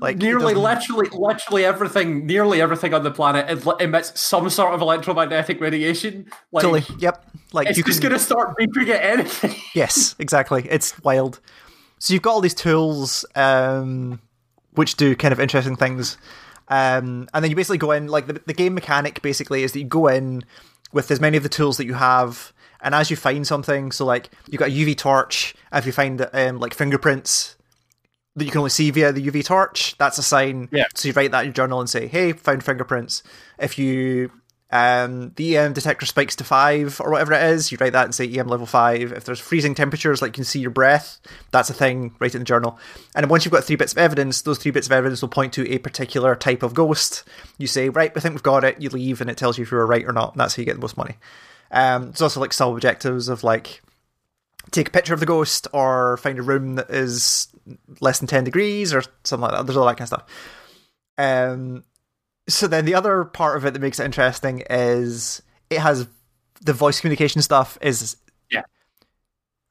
Like nearly literally literally everything nearly everything on the planet emits some sort of electromagnetic radiation like Totally. Yep. Like it's you just can. gonna start beeping at anything Yes, exactly. It's wild. So you've got all these tools, um, which do kind of interesting things, um, and then you basically go in. Like the, the game mechanic basically is that you go in with as many of the tools that you have, and as you find something, so like you've got a UV torch. If you find um, like fingerprints that you can only see via the UV torch, that's a sign. Yeah. So you write that in your journal and say, "Hey, found fingerprints." If you um, the EM detector spikes to five or whatever it is, you write that and say EM level five. If there's freezing temperatures, like you can see your breath, that's a thing. Write it in the journal. And once you've got three bits of evidence, those three bits of evidence will point to a particular type of ghost. You say, right, we think we've got it. You leave, and it tells you if you were right or not. And that's how you get the most money. Um, there's also like sub objectives of like take a picture of the ghost or find a room that is less than 10 degrees or something like that. There's all that kind of stuff. Um, so then the other part of it that makes it interesting is it has the voice communication stuff is Yeah.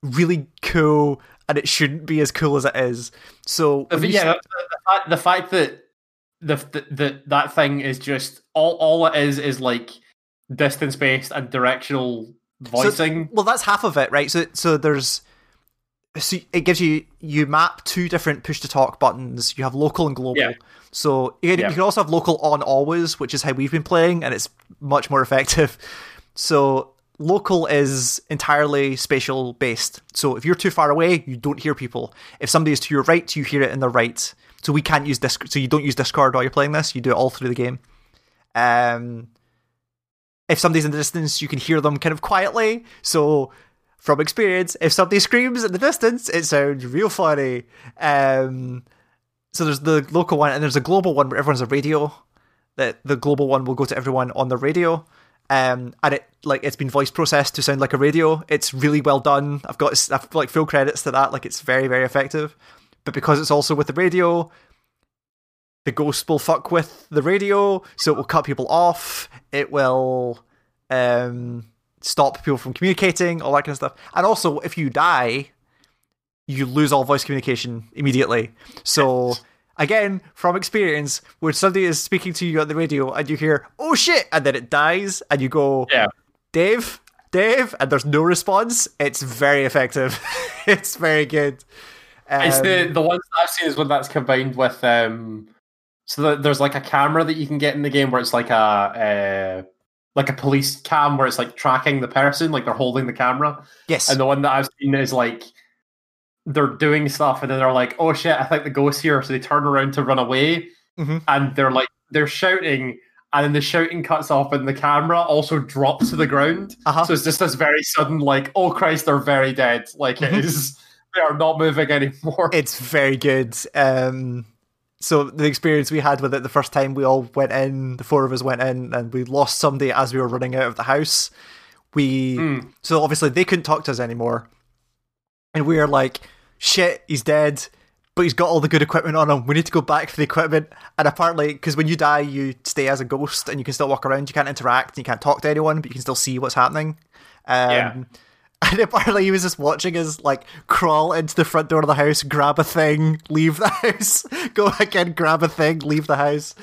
really cool and it shouldn't be as cool as it is. So you yeah the, the, fact, the fact that the, the, the that thing is just all all it is is like distance based and directional voicing well that's half of it right so so there's so it gives you you map two different push to talk buttons. You have local and global. Yeah. so you, Yeah. you can also have local on always which is how we've been playing and it's much more effective. So local is entirely spatial based. So if you're too far away you don't hear people. If somebody is to your right you hear it in the right. So we can't use discord so you don't use discord while you're playing this. You do it all through the game. Um if somebody's in the distance, you can hear them kind of quietly. So, from experience, if somebody screams in the distance, it sounds real funny. Um, so there's the local one, and there's a global one where everyone's a radio. That the global one will go to everyone on the radio, um, and it like it's been voice processed to sound like a radio. It's really well done. I've got I've like full credits to that. Like it's very very effective. But because it's also with the radio, the ghost will fuck with the radio, so it will cut people off. It will um, stop people from communicating, all that kind of stuff. And also, if you die, you lose all voice communication immediately. So, again, from experience, when somebody is speaking to you on the radio and you hear, oh shit, and then it dies, and you go, yeah Dave, Dave, and there's no response, it's very effective. it's very good. It's Um, the the ones that I've seen is when that's combined with um. So there's like a camera that you can get in the game where it's like a uh, like a police cam where it's like tracking the person, like they're holding the camera. yes. And the one that I've seen is like they're doing stuff and then they're like, "Oh shit, I think the ghost's here," so they turn around to run away, Mhm. and they're like they're shouting. And then the shouting cuts off, and the camera also drops to the ground. Uh-huh. So it's just this very sudden, like, "Oh Christ, they're very dead!" Like it Mhm. they are not moving anymore. it's very good. Um, so the experience we had with it the first time we all went in, the four of us went in, and we lost somebody as we were running out of the house. We Mm. so obviously they couldn't talk to us anymore, and we are like, "Shit, he's dead." But he's got all the good equipment on him. We need to go back for the equipment. And apparently, because when you die, you stay as a ghost and you can still walk around. You can't interact and you can't talk to anyone, but you can still see what's happening. Um, Yeah. And apparently he was just watching us like crawl into the front door of the house, grab a thing, leave the house, go again, grab a thing, leave the house.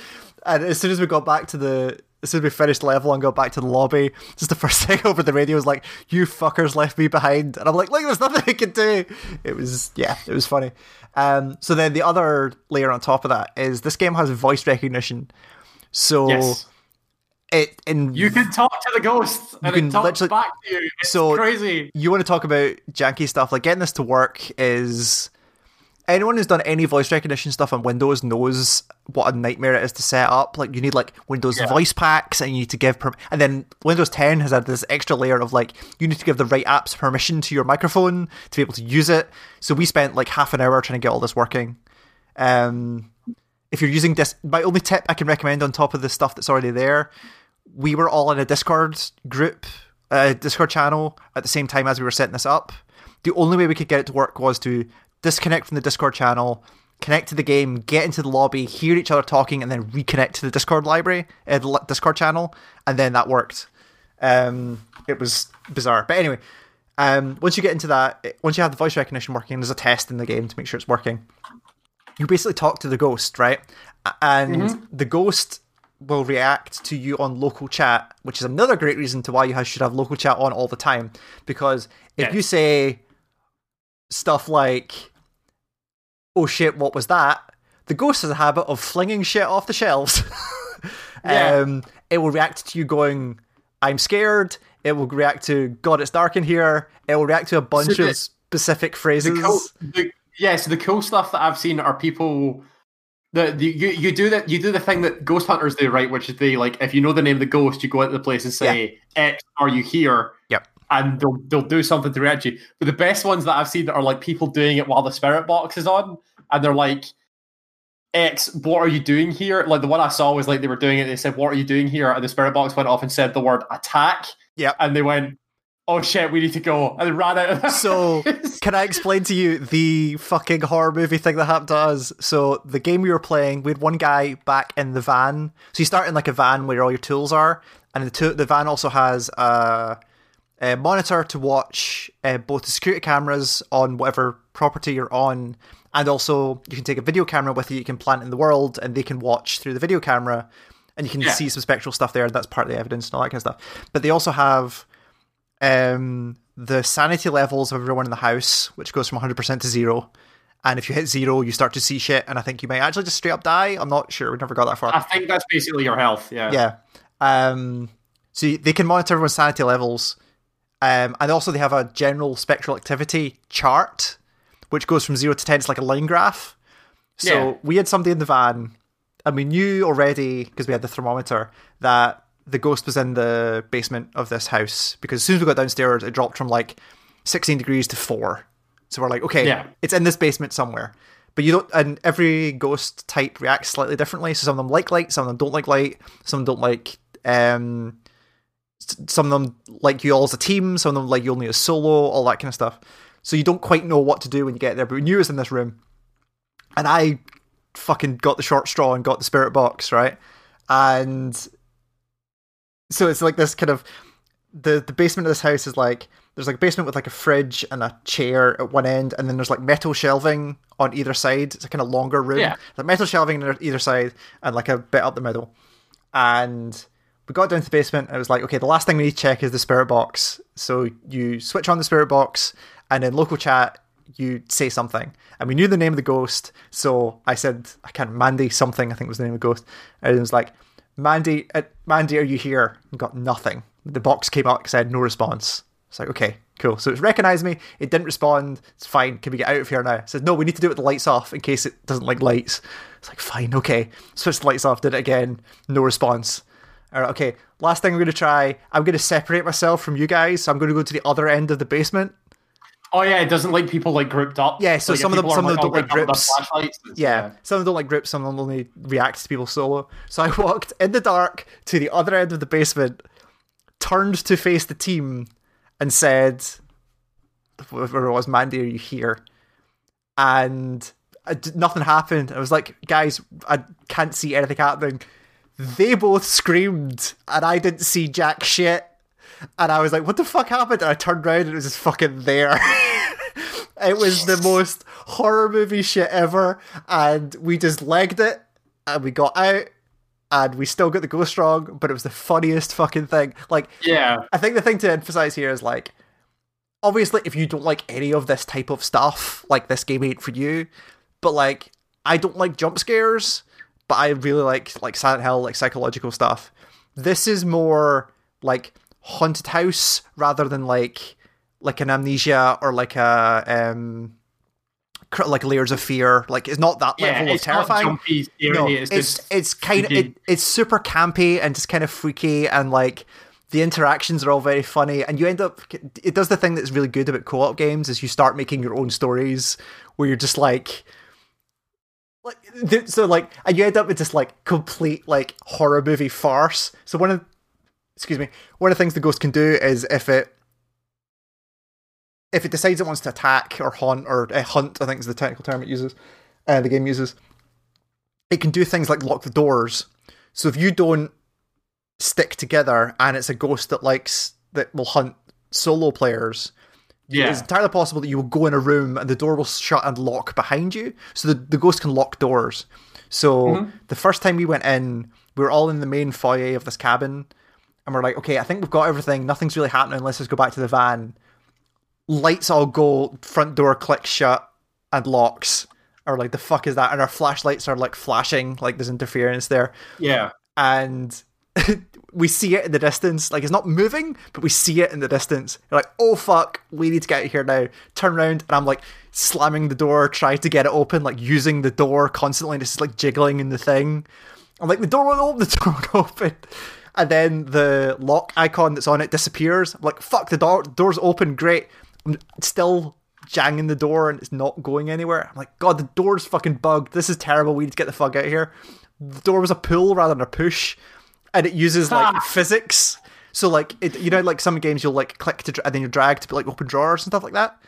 And as soon as we got back to the as soon as we finished level and got back to the lobby, just the first thing over the radio was like, You fuckers left me behind and I'm like, look, there's nothing I can do. It was yeah, it was funny. Um so then the other layer on top of that is this game has voice recognition. So yes, it in you can talk to the ghosts and it talks back to you. It's So- crazy. you want to talk about janky stuff like getting this to work is anyone who's done any voice recognition stuff on windows knows what a nightmare it is to set up like you need like windows Yeah. voice packs and you need to give per- and then windows 10 has had this extra layer of like you need to give the right apps permission to your microphone to be able to use it so we spent like half an hour trying to get all this working um if you're using this my only tip i can recommend on top of the stuff that's already there we were all in a discord group a discord channel at the same time as we were setting this up the only way we could get it to work was to disconnect from the Discord channel, connect to the game, get into the lobby, hear each other talking, and then reconnect to the Discord library, uh, the Discord channel, and then that worked. Um, it was bizarre, but anyway, um, once you get into that, once you have the voice recognition working, there's a test in the game to make sure it's working. You basically talk to the ghost, right? And mm-hmm. the ghost will react to you on local chat, which is another great reason to why you should have local chat on all the time. Because if you say stuff like, oh shit, what was that? The ghost has a habit of flinging shit off the shelves. yeah. um, it will react to you going, I'm scared. It will react to God, it's dark in here. It will react to a bunch so the, of specific phrases. The cool, the, yeah, so the cool stuff that I've seen are people the, the, you you do that you do the thing that ghost hunters do right? Which is they like if you know the name of the ghost you go into the place and say yeah. x are you here? Yep. And they'll they'll do something to react you. But the best ones that i've seen that are like people doing it while the spirit box is on and they're like x what are you doing here? Like the one i saw was like they were doing it they said what are you doing here? And the spirit box went off and said the word attack. Yeah and they went oh shit, we need to go, and ran out. so, can I explain to you the fucking horror movie thing that happened to us? So, the game we were playing, we had one guy back in the van. So, you start in like a van where all your tools are, and the, to- the van also has a, a monitor to watch uh, both the security cameras on whatever property you're on, and also you can take a video camera with you, you can plant in the world, and they can watch through the video camera. And you can yeah. see some spectral stuff there. That's part of the evidence and all that kind of stuff. But they also have um, the sanity levels of everyone in the house, which goes from 100% to zero. And if you hit zero, you start to see shit, and I think you might actually just straight up die. I'm not sure. We never got that far. I think that's basically your health. Yeah. Yeah. Um, so they can monitor everyone's sanity levels, um, and also they have a general spectral activity chart, which goes from zero to ten. It's like a line graph. So yeah. we had somebody in the van, and we knew already because we had the thermometer that the ghost was in the basement of this house because as soon as we got downstairs, it dropped from like 16 degrees to four. So we're like, okay, yeah. it's in this basement somewhere. But you don't, and every ghost type reacts slightly differently. So some of them like light, some of them don't like light, some don't like, um, some of them like you all as a team, some of them like you only as solo, all that kind of stuff. So you don't quite know what to do when you get there. But we knew it was in this room, and I fucking got the short straw and got the spirit box right, and so it's like this kind of the the basement of this house is like there's like a basement with like a fridge and a chair at one end, and then there's like metal shelving on either side. It's a kind of longer room. Yeah. Like metal shelving on either side and like a bit up the middle. And we got down to the basement and it was like, okay, the last thing we need to check is the spirit box. So you switch on the spirit box and in local chat you say something. And we knew the name of the ghost, so I said I can't Mandy something, I think was the name of the ghost. And it was like, Mandy, uh, Mandy, are you here? And got nothing. The box came up, said no response. It's like, okay, cool. So it's recognized me. It didn't respond. It's fine. Can we get out of here now? It says, no, we need to do it with the lights off in case it doesn't like lights. It's like, fine, okay. Switched the lights off, did it again. No response. All right, okay. Last thing I'm going to try, I'm going to separate myself from you guys. So I'm going to go to the other end of the basement Oh yeah, it doesn't like people like grouped up. Yeah, so like, some of them some of them don't oh, like groups. Yeah. yeah, some of them don't like groups. Some of them only react to people solo. So I walked in the dark to the other end of the basement, turned to face the team, and said, "Whoever it was, Mandy, are you here?" And nothing happened. I was like, "Guys, I can't see anything happening." They both screamed, and I didn't see jack shit and I was like, "What the fuck happened?" And I turned around and it was just fucking there. it was the most horror movie shit ever, and we just legged it, and we got out, and we still got the go strong, but it was the funniest fucking thing. Like, yeah, I think the thing to emphasize here is like, obviously, if you don't like any of this type of stuff, like this game ain't for you. But like, I don't like jump scares, but I really like like Silent Hill, like psychological stuff. This is more like haunted house rather than like like an amnesia or like a um like layers of fear. Like it's not that yeah, level of terrifying. jumpy, no, it's it's, it's kind of it, it's super campy and just kind of freaky and like the interactions are all very funny. And you end up it does the thing that's really good about co-op games is you start making your own stories where you're just like like so like and you end up with just like complete like horror movie farce. So one of excuse me, one of the things the ghost can do is if it if it decides it wants to attack or haunt or uh, hunt, I think is the technical term it uses, uh, the game uses, it can do things like lock the doors. So if you don't stick together and it's a ghost that likes that will hunt solo players, Yeah. it's entirely possible that you will go in a room and the door will shut and lock behind you. So the, the ghost can lock doors. So Mm-hmm. the first time we went in, we were all in the main foyer of this cabin, and we're like, okay, I think we've got everything. Nothing's really happening. Let's just go back to the van. Lights all go, front door clicks shut and locks. Or like the fuck is that? And our flashlights are like flashing, like there's interference there yeah. and we see it in the distance. Like it's not moving, but we see it in the distance. You're like, oh fuck, we need to get out of here now. Turn around, and I'm like slamming the door, trying to get it open, like using the door constantly, it's just like jiggling in the thing. I'm like, the door won't open, the door won't open. And then the lock icon that's on it disappears. I'm like, fuck, the door door's open, great. I'm still janging the door and it's not going anywhere. I'm like, God, the door's fucking bugged. This is terrible. We need to get the fuck out of here. The door was a pull rather than a push, and it uses like physics. So like it, you know, like some games you'll like click to dra- and then you drag to like open drawers and stuff like that.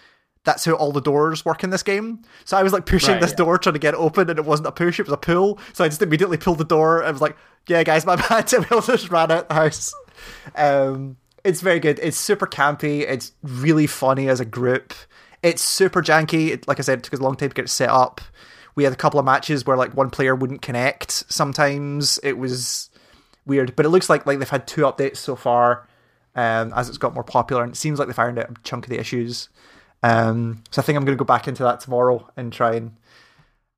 That's how all the doors work in this game. So I was like pushing Right, this yeah. door trying to get it open, and it wasn't a push; it was a pull. So I just immediately pulled the door. and was like, "Yeah, guys, my bad." And we all just ran out of the house. Um, it's very good. It's super campy. It's really funny as a group. It's super janky. It, like I said, it took us a long time to get it set up. We had a couple of matches where like one player wouldn't connect. Sometimes it was weird, but it looks like like they've had two updates so far um, as it's got more popular, and it seems like they found out a chunk of the issues. Um, so I think I'm going to go back into that tomorrow and try and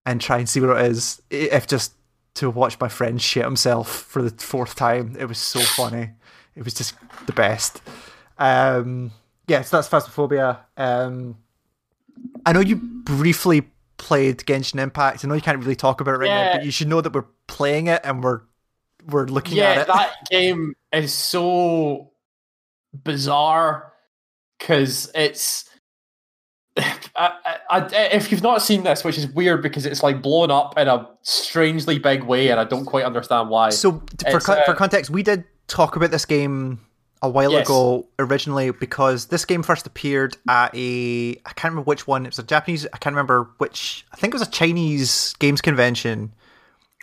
and try and see what it is. If just to watch my friend shit himself for the fourth time, it was so funny. It was just the best. Um, yeah, so that's Phasmophobia. Um, I know you briefly played Genshin Impact. I know you can't really talk about it right now, but you should know that we're playing it and we're we're looking yeah, at it. that game is so bizarre because it's. I, I, if you've not seen this, which is weird because it's like blown up in a strangely big way, and I don't quite understand why. So for con- uh, for context, we did talk about this game a while Yes. ago originally because this game first appeared at a I can't remember which one. It was a Japanese. I can't remember which. I think it was a Chinese games convention.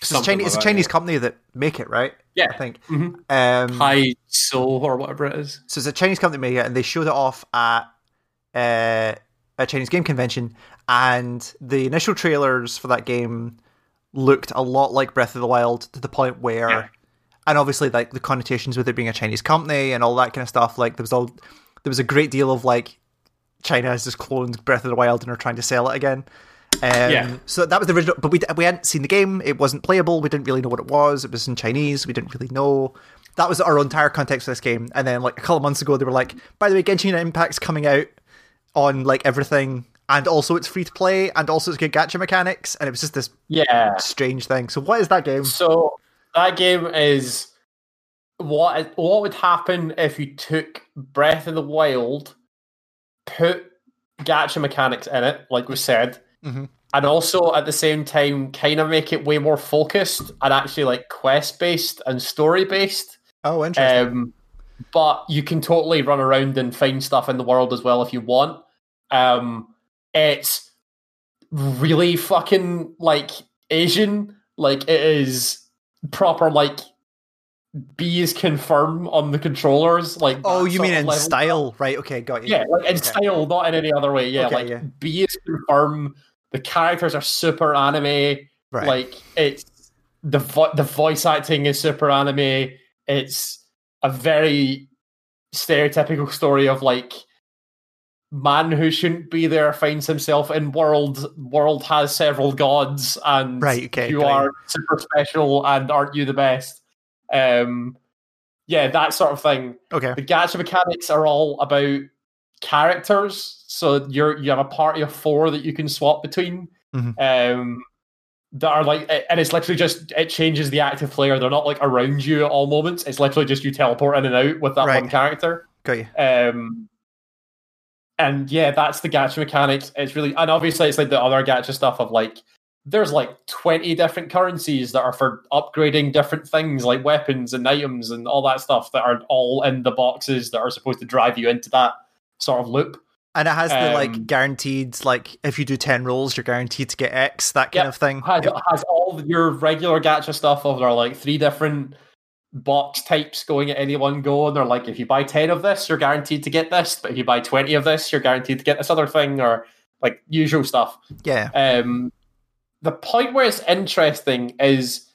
It's, a Chinese, it's a that, Chinese yeah. company that make it, right? Yeah. I think. Mhm. Um, High Soul or whatever it is. so it's a Chinese company that made it, and they showed it off at uh, a Chinese game convention. And the initial trailers for that game looked a lot like Breath of the Wild to the point where, Yeah. and obviously like the connotations with it being a Chinese company and all that kind of stuff. Like there was all there was a great deal of like China has just cloned Breath of the Wild and are trying to sell it again. Um, Yeah. So that was the original, but we we hadn't seen the game. It wasn't playable. We didn't really know what it was. It was in Chinese. We didn't really know. That was our entire context for this game. And then like a couple of months ago, they were like, "By the way, Genshin Impact's coming out on like everything, and also it's free to play, and also it's got gacha mechanics." And it was just this Yeah. strange thing. So what is that game? So that game is what what would happen if you took Breath of the Wild, put gacha mechanics in it, like we said, Mhm. and also at the same time kind of make it way more focused and actually like quest based and story based. Oh, interesting. Um, but you can totally run around and find stuff in the world as well if you want. Um, it's really fucking like Asian. Like it is proper like B is confirm on the controllers. Like oh, you mean in level. style, right? Okay, got you. Yeah, like in Okay. style, not in any other way. Yeah, Okay, like yeah. bees confirm. The characters are super anime. Right. Like it's the vo- the voice acting is super anime. It's a very stereotypical story of like man who shouldn't be there finds himself in world. World has several gods, and Right, okay, you are super special, and aren't you the best? Um, yeah, that sort of thing okay. the gacha mechanics are all about characters. So you're you have a party of four that you can swap between. Mhm. Um, that are like, and it's literally just it changes the active player. They're not like around you at all moments. It's literally just you teleport in and out with that Right. one character. Got you. Um, and yeah, that's the gacha mechanics. It's really, and obviously it's like the other gacha stuff of like, there's like 20 different currencies that are for upgrading different things like weapons and items and all that stuff that are all in the boxes that are supposed to drive you into that sort of loop. And it has the like Um, guaranteed, like if you do ten rolls, you're guaranteed to get X, that kind Yep. of thing. has, Yep. has all your regular gacha stuff of there are like three different box types going at any one go and they're like if you buy 10 of this you're guaranteed to get this but if you buy 20 of this you're guaranteed to get this other thing or like usual stuff Yeah. um the point where it's interesting is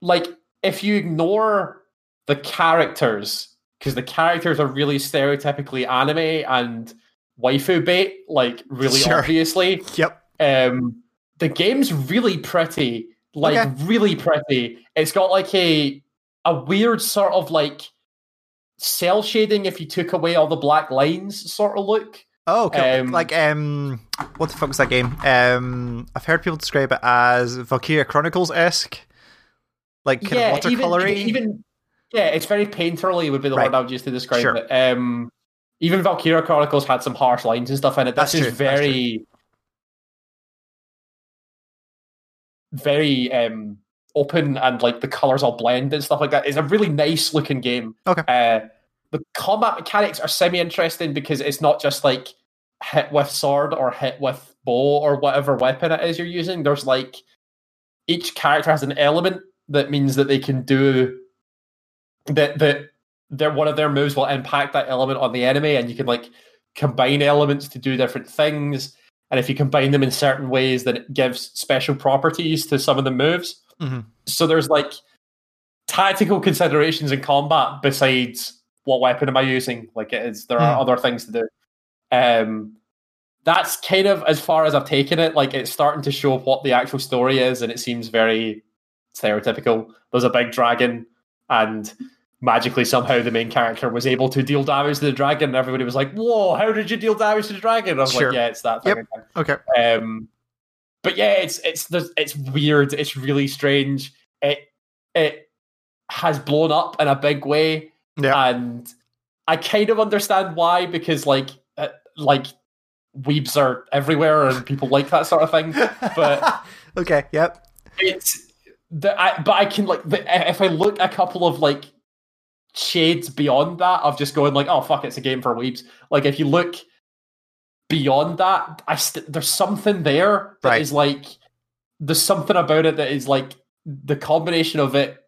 like if you ignore the characters because the characters are really stereotypically anime and waifu bait like really Sure. obviously Yep. um the game's really pretty like Okay. really pretty it's got like a a weird sort of like cell shading if you took away all the black lines sort of look Oh, okay. Um, like um, what the fuck was that game? Um, I've heard people describe it as Valkyria Chronicles esque, like kind yeah of watercolory. even, even yeah it's very painterly would be the Right. word i would use to describe Sure. it um even valkyria chronicles had some harsh lines and stuff in it That's this true, is that's very very um open and like the colors all blend and stuff like that. It's a really nice looking game. Okay. uh the combat mechanics are semi interesting because it's not just like hit with sword or hit with bow or whatever weapon it is you're using. There's like each character has an element that means that they can do that that their one of their moves will impact that element on the enemy and you can like combine elements to do different things. And if you combine them in certain ways then it gives special properties to some of the moves Mhm. so there's like tactical considerations in combat besides what weapon am i using like it is there are Hmm. other things to do um that's kind of as far as i've taken it like it's starting to show what the actual story is and it seems very stereotypical there's a big dragon and magically somehow the main character was able to deal damage to the dragon and everybody was like whoa how did you deal damage to the dragon i was Sure. like yeah it's that thing Yep. okay. Um, but yeah, it's it's it's weird. It's really strange. It it has blown up in a big way, Yeah. and I kind of understand why because like uh, like weebs are everywhere and people like that sort of thing. But okay. Yep. it's the I, but I can like the, if I look a couple of like shades beyond that of just going like oh fuck it's a game for weebs. Like if you look beyond that, I st- there's something there that is Right. like there's something about it that is like the combination of it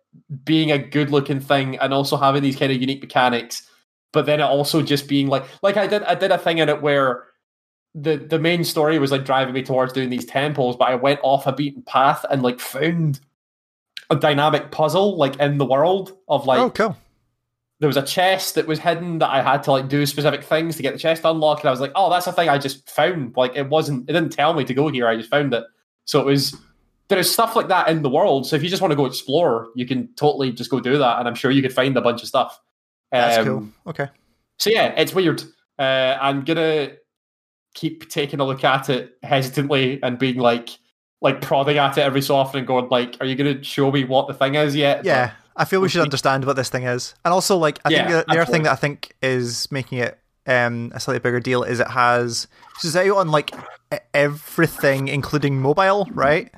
being a good looking thing and also having these kind of unique mechanics, but then it also just being like like I did I did a thing in it where the the main story was like driving me towards doing these temples, but I went off a beaten path and like found a dynamic puzzle like in the world of like oh, cool. There was a chest that was hidden that I had to like do specific things to get the chest unlocked, and I was like, oh, that's a thing I just found. Like it wasn't, it didn't tell me to go here. I just found it. So it was. There is stuff like that in the world. So if you just want to go explore, you can totally just go do that, and I'm sure you could find a bunch of stuff. That's Um, cool. Okay. So yeah, it's weird. Uh, I'm gonna keep taking a look at it hesitantly and being like, like prodding at it every so often and going like, "Are you gonna show me what the thing is yet?" Yeah. I feel we should understand what this thing is, and also like I think the, the other thing that I think is making it um, a slightly bigger deal is it has it's out on like everything, including mobile, right?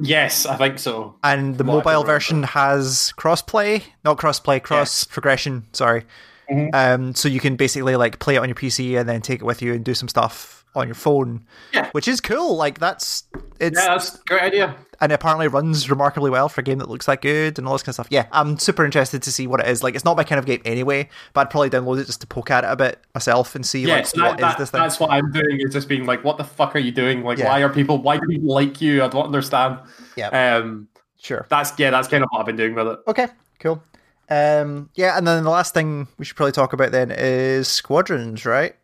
Yes, I think so. And the mobile version has crossplay, not crossplay, cross progression. Sorry. Mhm. Um, so you can basically like play it on your PC and then take it with you and do some stuff on your phone, Yeah. which is cool. Like that's it's Yeah, that's a great idea. and it apparently runs remarkably well for a game that looks that good and all this kind of stuff. Yeah, I'm super interested to see what it is. Like, it's not my kind of game anyway, but I'd probably download it just to poke at it a bit myself and see Yeah, like so what that, is this thing. that's what I'm doing. Is just being like, "What the fuck are you doing? Like, Yeah. why are people? Why do people like you? I don't understand." Yeah, Um, sure. that's yeah, that's kind of what I've been doing with it. Okay, cool. Um, yeah, and then the last thing we should probably talk about then is Squadrons, right?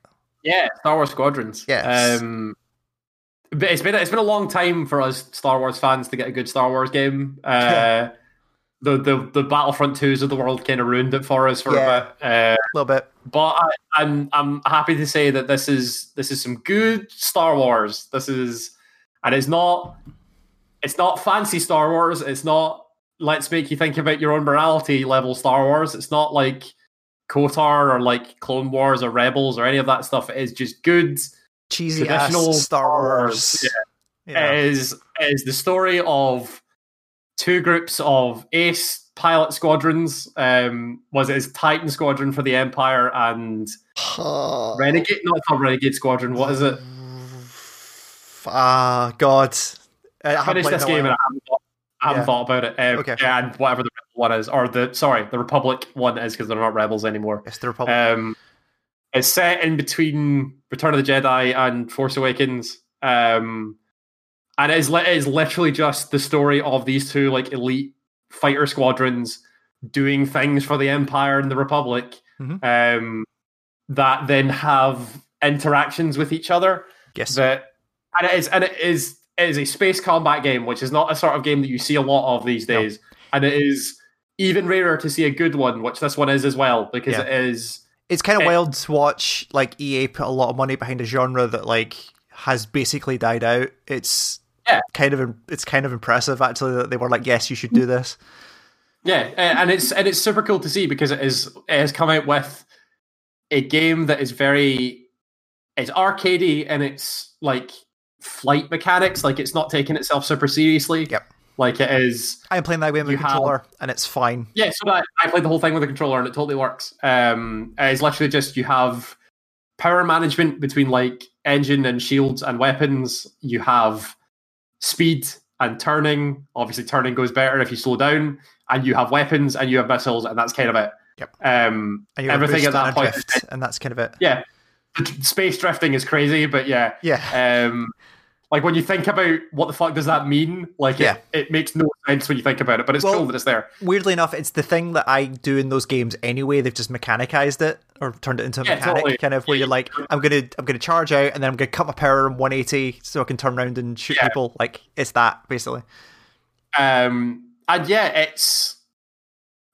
Yeah, Star Wars Squadrons. Yes. Um, but it's been it's been a long time for us Star Wars fans to get a good Star Wars game. Uh, the the the Battlefront twos of the world kind of ruined it for us for Yeah. a bit. Uh, A little bit. but I, I'm I'm happy to say that this is this is some good Star Wars. This is and it's not it's not fancy Star Wars. It's not let's make you think about your own morality level Star Wars. It's not like KOTOR or like Clone Wars or Rebels or any of that stuff. It is just good. Cheesy Traditional ass Star Wars. Wars, Yeah. Is is the story of two groups of ace pilot squadrons. Um, was it his Titan Squadron for the Empire and Renegade? No, it's not Renegade Squadron. What is it? Ah, God. I I finished this game and I haven't, I haven't Yeah. thought about it. Um, Okay. and whatever the Rebel one is, or the sorry, the Republic one is because they're not rebels anymore. It's the Republic. Um, it's set in between Return of the Jedi and Force Awakens. Um, and it is, it is literally just the story of these two like elite fighter squadrons doing things for the Empire and the Republic Mhm. um, that then have interactions with each other yes. that and it is and it is it is a space combat game, which is not a sort of game that you see a lot of these No. days, and it is even rarer to see a good one, which this one is as well, because Yeah. it is it's kind of it- wild to watch like EA put a lot of money behind a genre that like has basically died out. It's Yeah. kind of it's kind of impressive actually that they were like, yes, you should do this. yeah, and it's and it's super cool to see because it is it has come out with a game that is very it's arcadey and it's like flight mechanics, like it's not taking itself super seriously. Yep. Like it is I'm playing that game with a have- controller and it's fine. Yeah, so I, I played the whole thing with a controller and it totally works. Um, it's literally just you have power management between like engine and shields and weapons. You have speed and turning. Obviously, turning goes better if you slow down. And you have weapons and you have missiles, and that's kind of it. Yep. Um, And you have everything at that point. drift, and that's kind of it. Yeah, space drifting is crazy, but yeah, Yeah. um, like when you think about what the fuck does that mean, like Yeah. it, it makes no sense when you think about it. But it's Well, cool that it's there. Weirdly enough, it's the thing that I do in those games anyway. They've just mechanicized it or turned it into a Yeah, mechanic, totally. kind of where you're like, I'm gonna I'm gonna charge out and then I'm gonna cut my power in 180 so I can turn around and shoot Yeah. people. Like it's that basically. um and yeah it's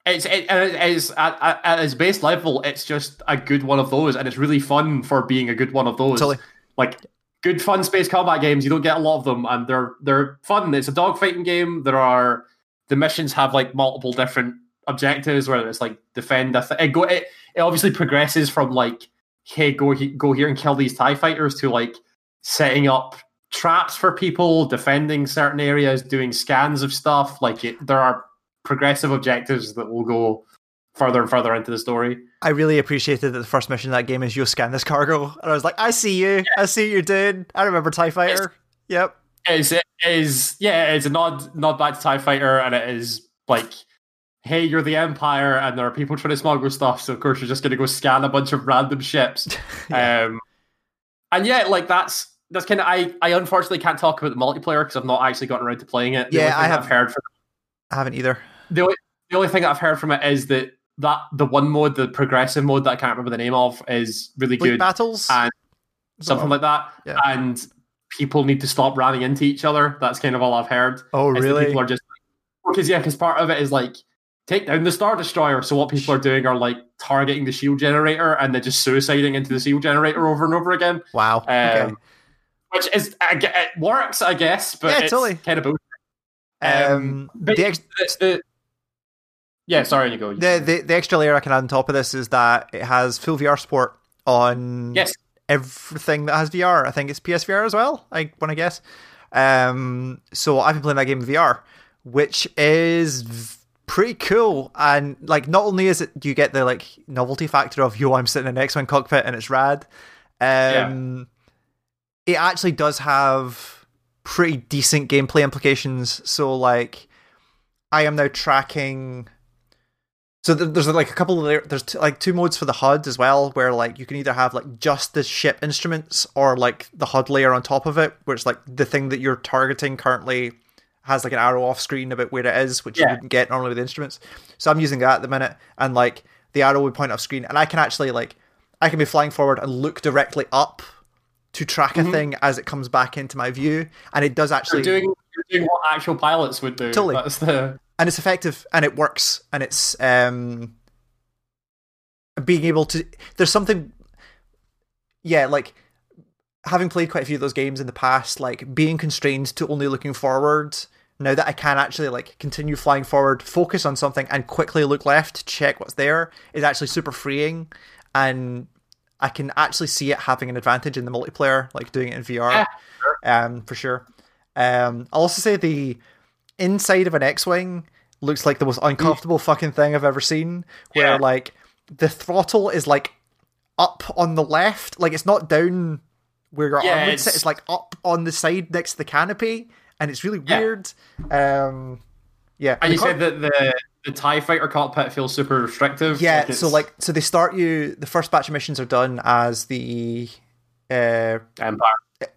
it's it, it is at, at, at its base level it's just a good one of those and it's really fun for being a good one of those Totally. like good fun space combat games. You don't get a lot of them and they're they're fun. It's a dogfighting game. There are the missions have like multiple different objectives whether it's like defend a th- it go it, it obviously progresses from like hey go he- go here and kill these tie fighters to like setting up traps for people defending certain areas doing scans of stuff. Like it, there are progressive objectives that will go further and further into the story I really appreciated that the first mission of that game is you scan this cargo, and I was like, I see you, I see what you're doing. I remember Tie Fighter. Yep. is it is yeah it's a nod nod back to tie fighter and it is like hey you're the empire and there are people trying to smuggle stuff so of course you're just going to go scan a bunch of random ships um and yeah like that's that's kind of I, I unfortunately can't talk about the multiplayer because I've not actually gotten around to playing it. The Yeah, I have- I've heard from I haven't either. the only, the only thing that I've heard from it is that that the one mode, the progressive mode that I can't remember the name of, is really Fleet good, battles, and something like that. Yeah. And people need to stop ramming into each other. That's kind of all I've heard. oh really? People are just because yeah, because part of it is like take down the star destroyer. So what people are doing are like targeting the shield generator and then just suiciding into the shield generator over and over again. Wow. okay. Um, Which is it works, I guess, but Yeah, it's totally. kind of bullshit. Um, but the, ex- the, the- yeah, sorry, you go. the, the the extra layer I can add on top of this is that it has full VR support on yes, everything that has VR. I think it's PSVR as well. I want to guess. Um, so I've been playing that game in VR, which is v- pretty cool. And like, not only is it do you get the like novelty factor of yo, I'm sitting in an X-wing cockpit and it's rad. Um, it actually does have pretty decent gameplay implications. So like, I am now tracking. So there's like a couple of there's t- like two modes for the HUD as well, where like you can either have like just the ship instruments or like the HUD layer on top of it, where it's like the thing that you're targeting currently has like an arrow off screen about where it is, which you wouldn't get normally with instruments. So I'm using that at the minute, and like the arrow would point off screen, and I can actually like I can be flying forward and look directly up to track a mm-hmm. thing as it comes back into my view, and it does actually you're doing you're doing what actual pilots would do. Totally. That's the and it's effective and it works and it's um being able to there's something yeah like having played quite a few of those games in the past like being constrained to only looking forward now that i can actually like continue flying forward focus on something and quickly look left to check what's there is actually super freeing and i can actually see it having an advantage in the multiplayer like doing it in vr Yeah, um for sure. Um i'll also say the inside of an X-wing, looks like the most uncomfortable fucking thing I've ever seen. Where Yeah. like the throttle is like up on the left, like it's not down where your Yeah, arm would it's- sit. It's like up on the side next to the canopy, and it's really Yeah. weird. Um, yeah, And the you said that the the Tie Fighter cockpit feels super restrictive. yeah. Like so like, so they start you. The first batch of missions are done as the uh, Empire.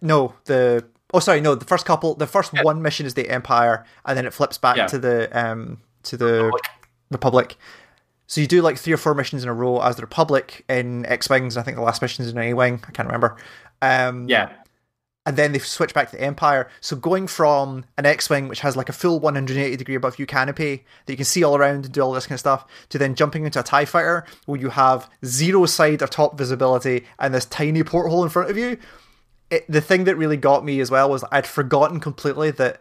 no the oh sorry no the first couple the first one mission is the Empire, and then it flips back Yeah. to the um to the Republic. Republic. So you do like three or four missions in a row as the Republic in X Wings. I think the last mission is in A Wing. I can't remember. Um, Yeah, and then they switch back to the Empire. So going from an X-wing, which has like a full 180 degree above you canopy that you can see all around and do all this kind of stuff, to then jumping into a Tie Fighter where you have zero side or top visibility and this tiny porthole in front of you. It, the thing that really got me as well was I'd forgotten completely that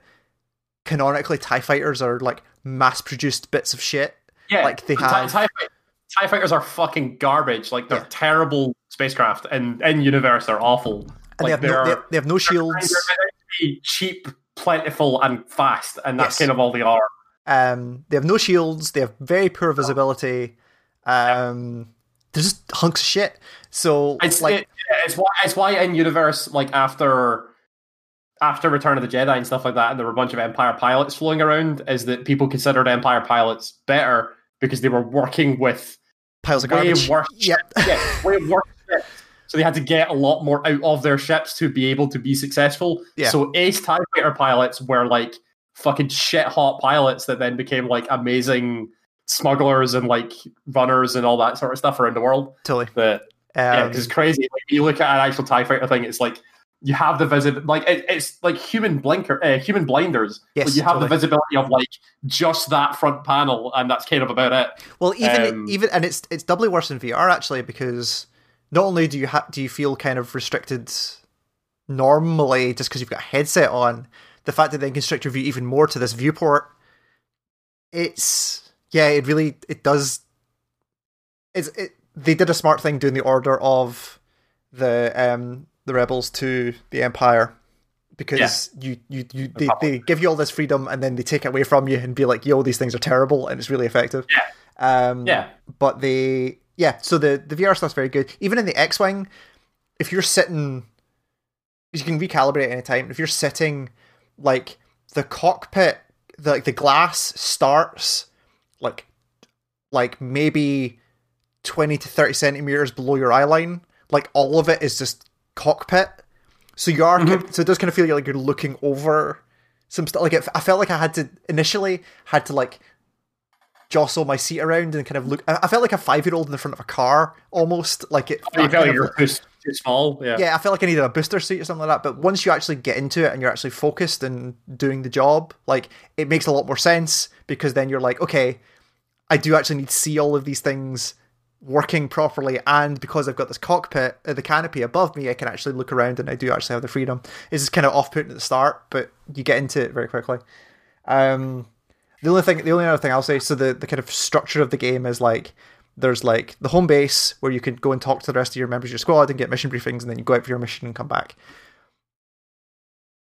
canonically Tie Fighters are like mass-produced bits of shit. yeah. Like they have. TIE, TIE Fighters are fucking garbage. Like they're Yeah. terrible spacecraft, and in universe they're awful. and they like have, no, they, they have no they're shields. meant to be cheap, plentiful, and fast, and that's Yes. kind of all they are. Um, they have no shields. They have very poor visibility. Um, they're just hunks of shit. So It's like, it, it's why it's why in universe like after after Return of the Jedi and stuff like that, and there were a bunch of Empire pilots flowing around, is that people considered Empire pilots better because they were working with piles of way garbage. worse Yep. yeah, way worse ships. So they had to get a lot more out of their ships to be able to be successful. Yeah. So Ace TIE Fighter pilots were like fucking shit hot pilots that then became like amazing smugglers and like runners and all that sort of stuff around the world. totally. That yeah, Um, 'cause it's crazy. Like you look at an actual TIE fighter thing, it's like you have the visibility, like it, it's like human blinker, uh, human blinders. Yes, Like, you have totally. the visibility of like just that front panel, and that's kind of about it. well, even um, even and it's it's doubly worse in VR actually because not only do you ha- do you feel kind of restricted normally just because you've got a headset on, the fact that they constrict your view even more to this viewport, it's yeah, it really it does. It's it. They did a smart thing doing the order of the um the rebels to the empire because you you you they, they give you all this freedom and then they take it away from you and be like yo these things are terrible and it's really effective Yeah. um Yeah, but they yeah so the the vr stuff's very good even in the x-wing if you're sitting you can recalibrate at any time if you're sitting like the cockpit the, like the glass starts like like maybe 20 to 30 centimeters below your eye line like all of it is just cockpit so you are mm-hmm. so it does kind of feel like you're looking over some stuff like it, i felt like i had to initially had to like jostle my seat around and kind of look. I I felt like a five year old in the front of a car almost. Like it. you feel like you're too, too small. Yeah, yeah, I felt like I needed a booster seat or something like that. But once you actually get into it and you're actually focused and doing the job, like it makes a lot more sense because then you're like, okay, I do actually need to see all of these things working properly, and because I've got this cockpit, uh, the canopy above me, I can actually look around and I do actually have the freedom. It's just kind of off putting at the start, but you get into it very quickly. Um, the only thing, the only other thing I'll say, so the the kind of structure of the game is like there's like the home base where you can go and talk to the rest of your members of your squad and get mission briefings, and then you go out for your mission and come back.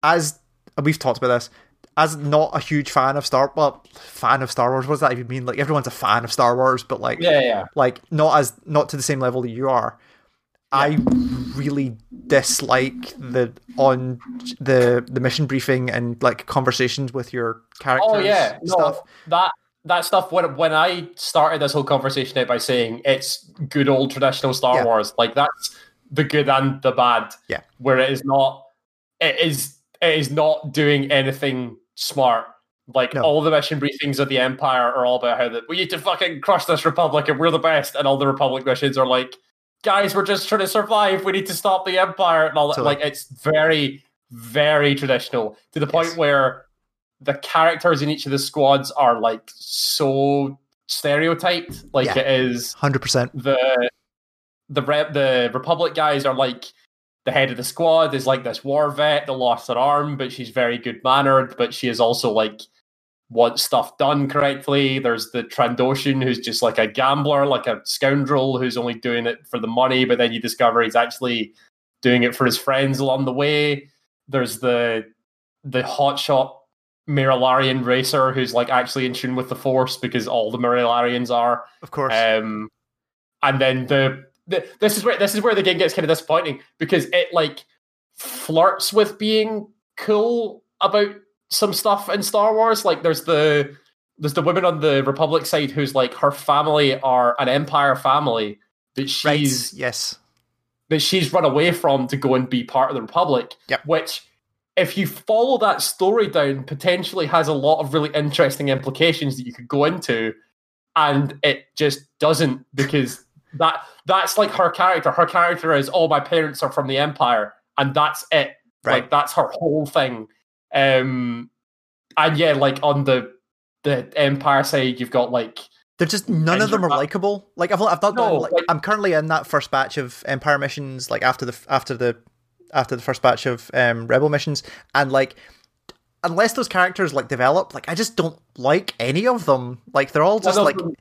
As we've talked about this, as not a huge fan of Star, well, fan of Star Wars. What does that even mean? Like everyone's a fan of Star Wars, but like, yeah, yeah. like not as not to the same level that you are. I really dislike the on the the mission briefing and like conversations with your characters. Oh yeah, and no, stuff. that that stuff. When when I started this whole conversation out by saying it's good old traditional Star Yeah. Wars, like that's the good and the bad. Yeah. where it is not, it is it is not doing anything smart. Like No. all the mission briefings of the Empire are all about how that we need to fucking crush this Republic and we're the best, and all the Republic missions are like, guys, we're just trying to survive. We need to stop the Empire and all that. Like it's very, very traditional to the point where the characters in each of the squads are like so stereotyped. Like Yeah. it is Hundred percent. the the rep the Republic guys are like the head of the squad is like this war vet that lost her arm, but she's very good mannered, but she is also like wants stuff done correctly. There's the Trandoshan who's just like a gambler, like a scoundrel who's only doing it for the money, but then you discover he's actually doing it for his friends along the way. There's the the hotshot Miralarian racer who's like actually in tune with the Force because all the Miralarians are. Of course. Um, and then the, the this is where this is where the game gets kind of disappointing because it like flirts with being cool about some stuff in Star Wars. Like there's the there's the woman on the Republic side who's like her family are an Empire family that she's right. Yes. that she's run away from to go and be part of the Republic. Yep. Which, if you follow that story down, potentially has a lot of really interesting implications that you could go into, and it just doesn't because that that's like her character. Her character is, oh, my parents are from the Empire, and that's it. Right. Like that's her whole thing. Um, and yeah, like on the the Empire side, you've got like They're just none of them you're likable. Like I've I've not No, done. Like, like- I'm currently in that first batch of Empire missions. Like after the after the after the first batch of um, Rebel missions, and like unless those characters like develop, like I just don't like any of them. Like they're all just like them-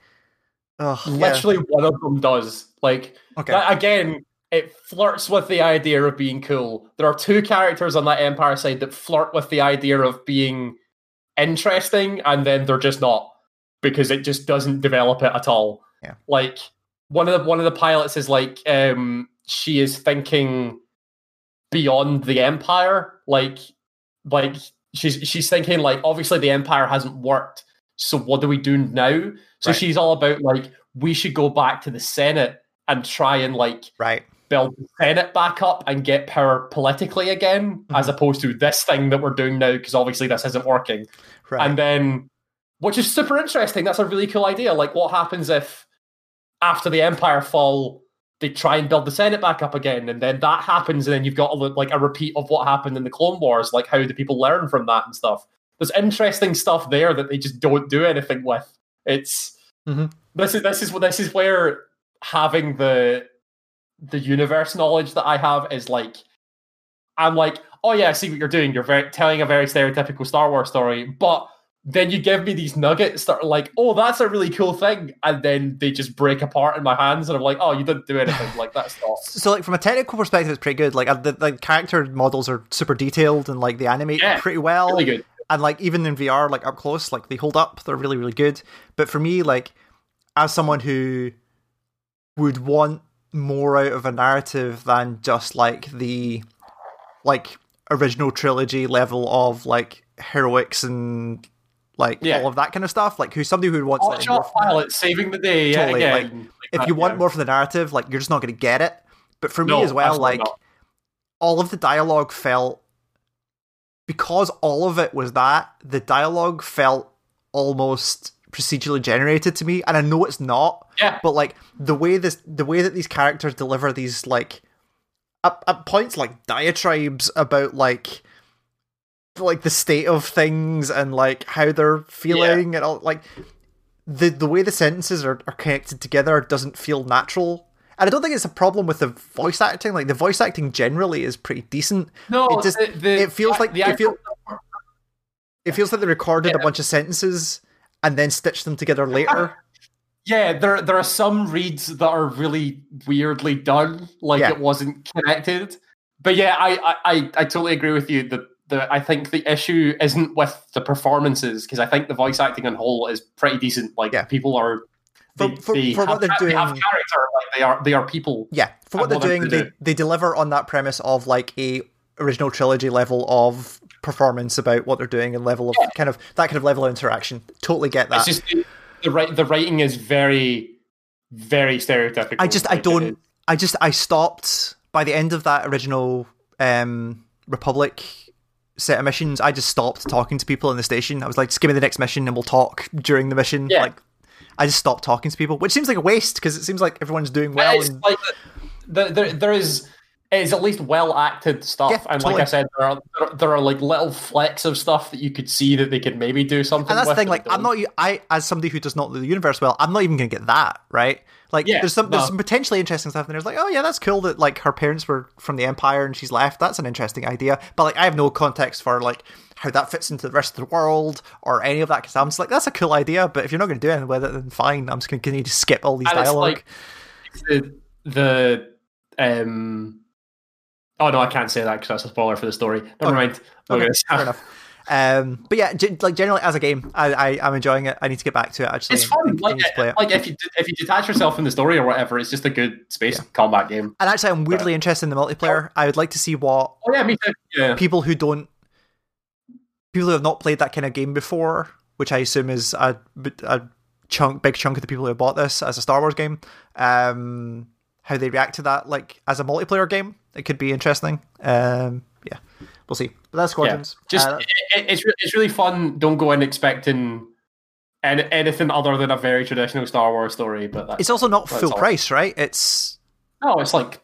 ugh, yeah. literally one of them does. Like okay. That, again, it flirts with the idea of being cool. There are two characters on that Empire side that flirt with the idea of being interesting, and then they're just not because it just doesn't develop it at all. Yeah. Like one of the one of the pilots is like, um, she is thinking beyond the Empire. Like, like she's she's thinking like, obviously the Empire hasn't worked, so what do we do now? So Right. she's all about like, we should go back to the Senate and try and like right. build the Senate back up and get power politically again, as mm-hmm. opposed to this thing that we're doing now, because obviously this isn't working. Right. And then, which is super interesting. That's a really cool idea. Like, what happens if after the Empire fall, they try and build the Senate back up again, and then that happens, and then you've got a, like a repeat of what happened in the Clone Wars. Like, how do people learn from that and stuff? There's interesting stuff there that they just don't do anything with. It's Mhm. this is this is what this is where having the the universe knowledge that I have is like I'm like, oh yeah, I see what you're doing. You're very telling a very stereotypical Star Wars story, but then you give me these nuggets that are like, oh, that's a really cool thing, and then they just break apart in my hands, and I'm like, oh, you didn't do anything. like that's not. so like from a technical perspective, it's pretty good. Like uh, the, the character models are super detailed and like they animate Yeah, pretty well. Really good. and like even in VR, like up close, like they hold up. They're really, really good. But for me, like as someone who would want more out of a narrative than just like the like original trilogy level of like heroics and like Yeah. all of that kind of stuff. Like who's somebody who wants oh, more shot pilot saving the day Totally, again. like, Like if that, you want yeah. more for the narrative, like you're just not going to get it. But for me as well, like not. all of the dialogue felt because all of it was that the dialogue felt almost procedurally generated to me, and I know it's not. Yeah. But like the way this, the way that these characters deliver these like at, at points like diatribes about like like the state of things and like how they're feeling and all like the the way the sentences are, are connected together doesn't feel natural. And I don't think it's a problem with the voice acting. Like the voice acting generally is pretty decent. No, it just the, the, it feels like the it, feel, it feels like they recorded a bunch of sentences and then stitched them together later. Yeah, there there are some reads that are really weirdly done, like Yeah. it wasn't connected. But yeah, I I, I, I totally agree with you that the I think the issue isn't with the performances because I think the voice acting on whole is pretty decent. Like Yeah. people are For- they, for- they for what they're they have doing- character, like they are they are people. Yeah, for what they're what doing, they, do. they deliver on that premise of like a original trilogy level of performance about what they're doing and level of Yeah. kind of that kind of level of interaction. Totally get that. It's just the, the right the writing is very very stereotypical. I just I don't I just I stopped by the end of that original um Republic set of missions, I just stopped talking to people in the station. I was like, just give me the next mission and we'll talk during the mission. Yeah. Like I just stopped talking to people, which seems like a waste because it seems like everyone's doing well. And, like the, there, there is it is at least well acted stuff, Yeah, and totally. like I said, there are, there are there are like little flecks of stuff that you could see that they could maybe do something. and that's the thing. Like, I'm not. I as somebody who does not know the universe well, I'm not even going to get that right. Like, Yeah, there's some there's some potentially interesting stuff, and there's like, oh yeah, that's cool that like her parents were from the Empire and she's left. That's an interesting idea. But like, I have no context for like how that fits into the rest of the world or any of that. Because I'm just like, that's a cool idea, but if you're not going to do anything with it, then fine. I'm just going to continue to skip all these And it's dialogue. like the the um. Oh no, I can't say that because that's a spoiler for the story. Never Okay. mind. Okay, fair enough. Um, but yeah, g- like generally as a game, I, I I'm enjoying it. I need to get back to it. Actually, It's fun. Like, continue to play it. like if you if you detach yourself from the story or whatever, it's just a good space combat game. And actually, I'm weirdly interested in the multiplayer. I would like to see what Oh yeah, me too. Yeah. people who don't, people who have not played that kind of game before, which I assume is a, a chunk, big chunk of the people who have bought this as a Star Wars game, um, how they react to that, like as a multiplayer game. It could be interesting. Um, yeah, we'll see. But that's Yeah. Just Uh, it, it- it's it's really fun. Don't go in expecting any, anything other than a very traditional Star Wars story. But it's also not full all. price, right? It's no, it's like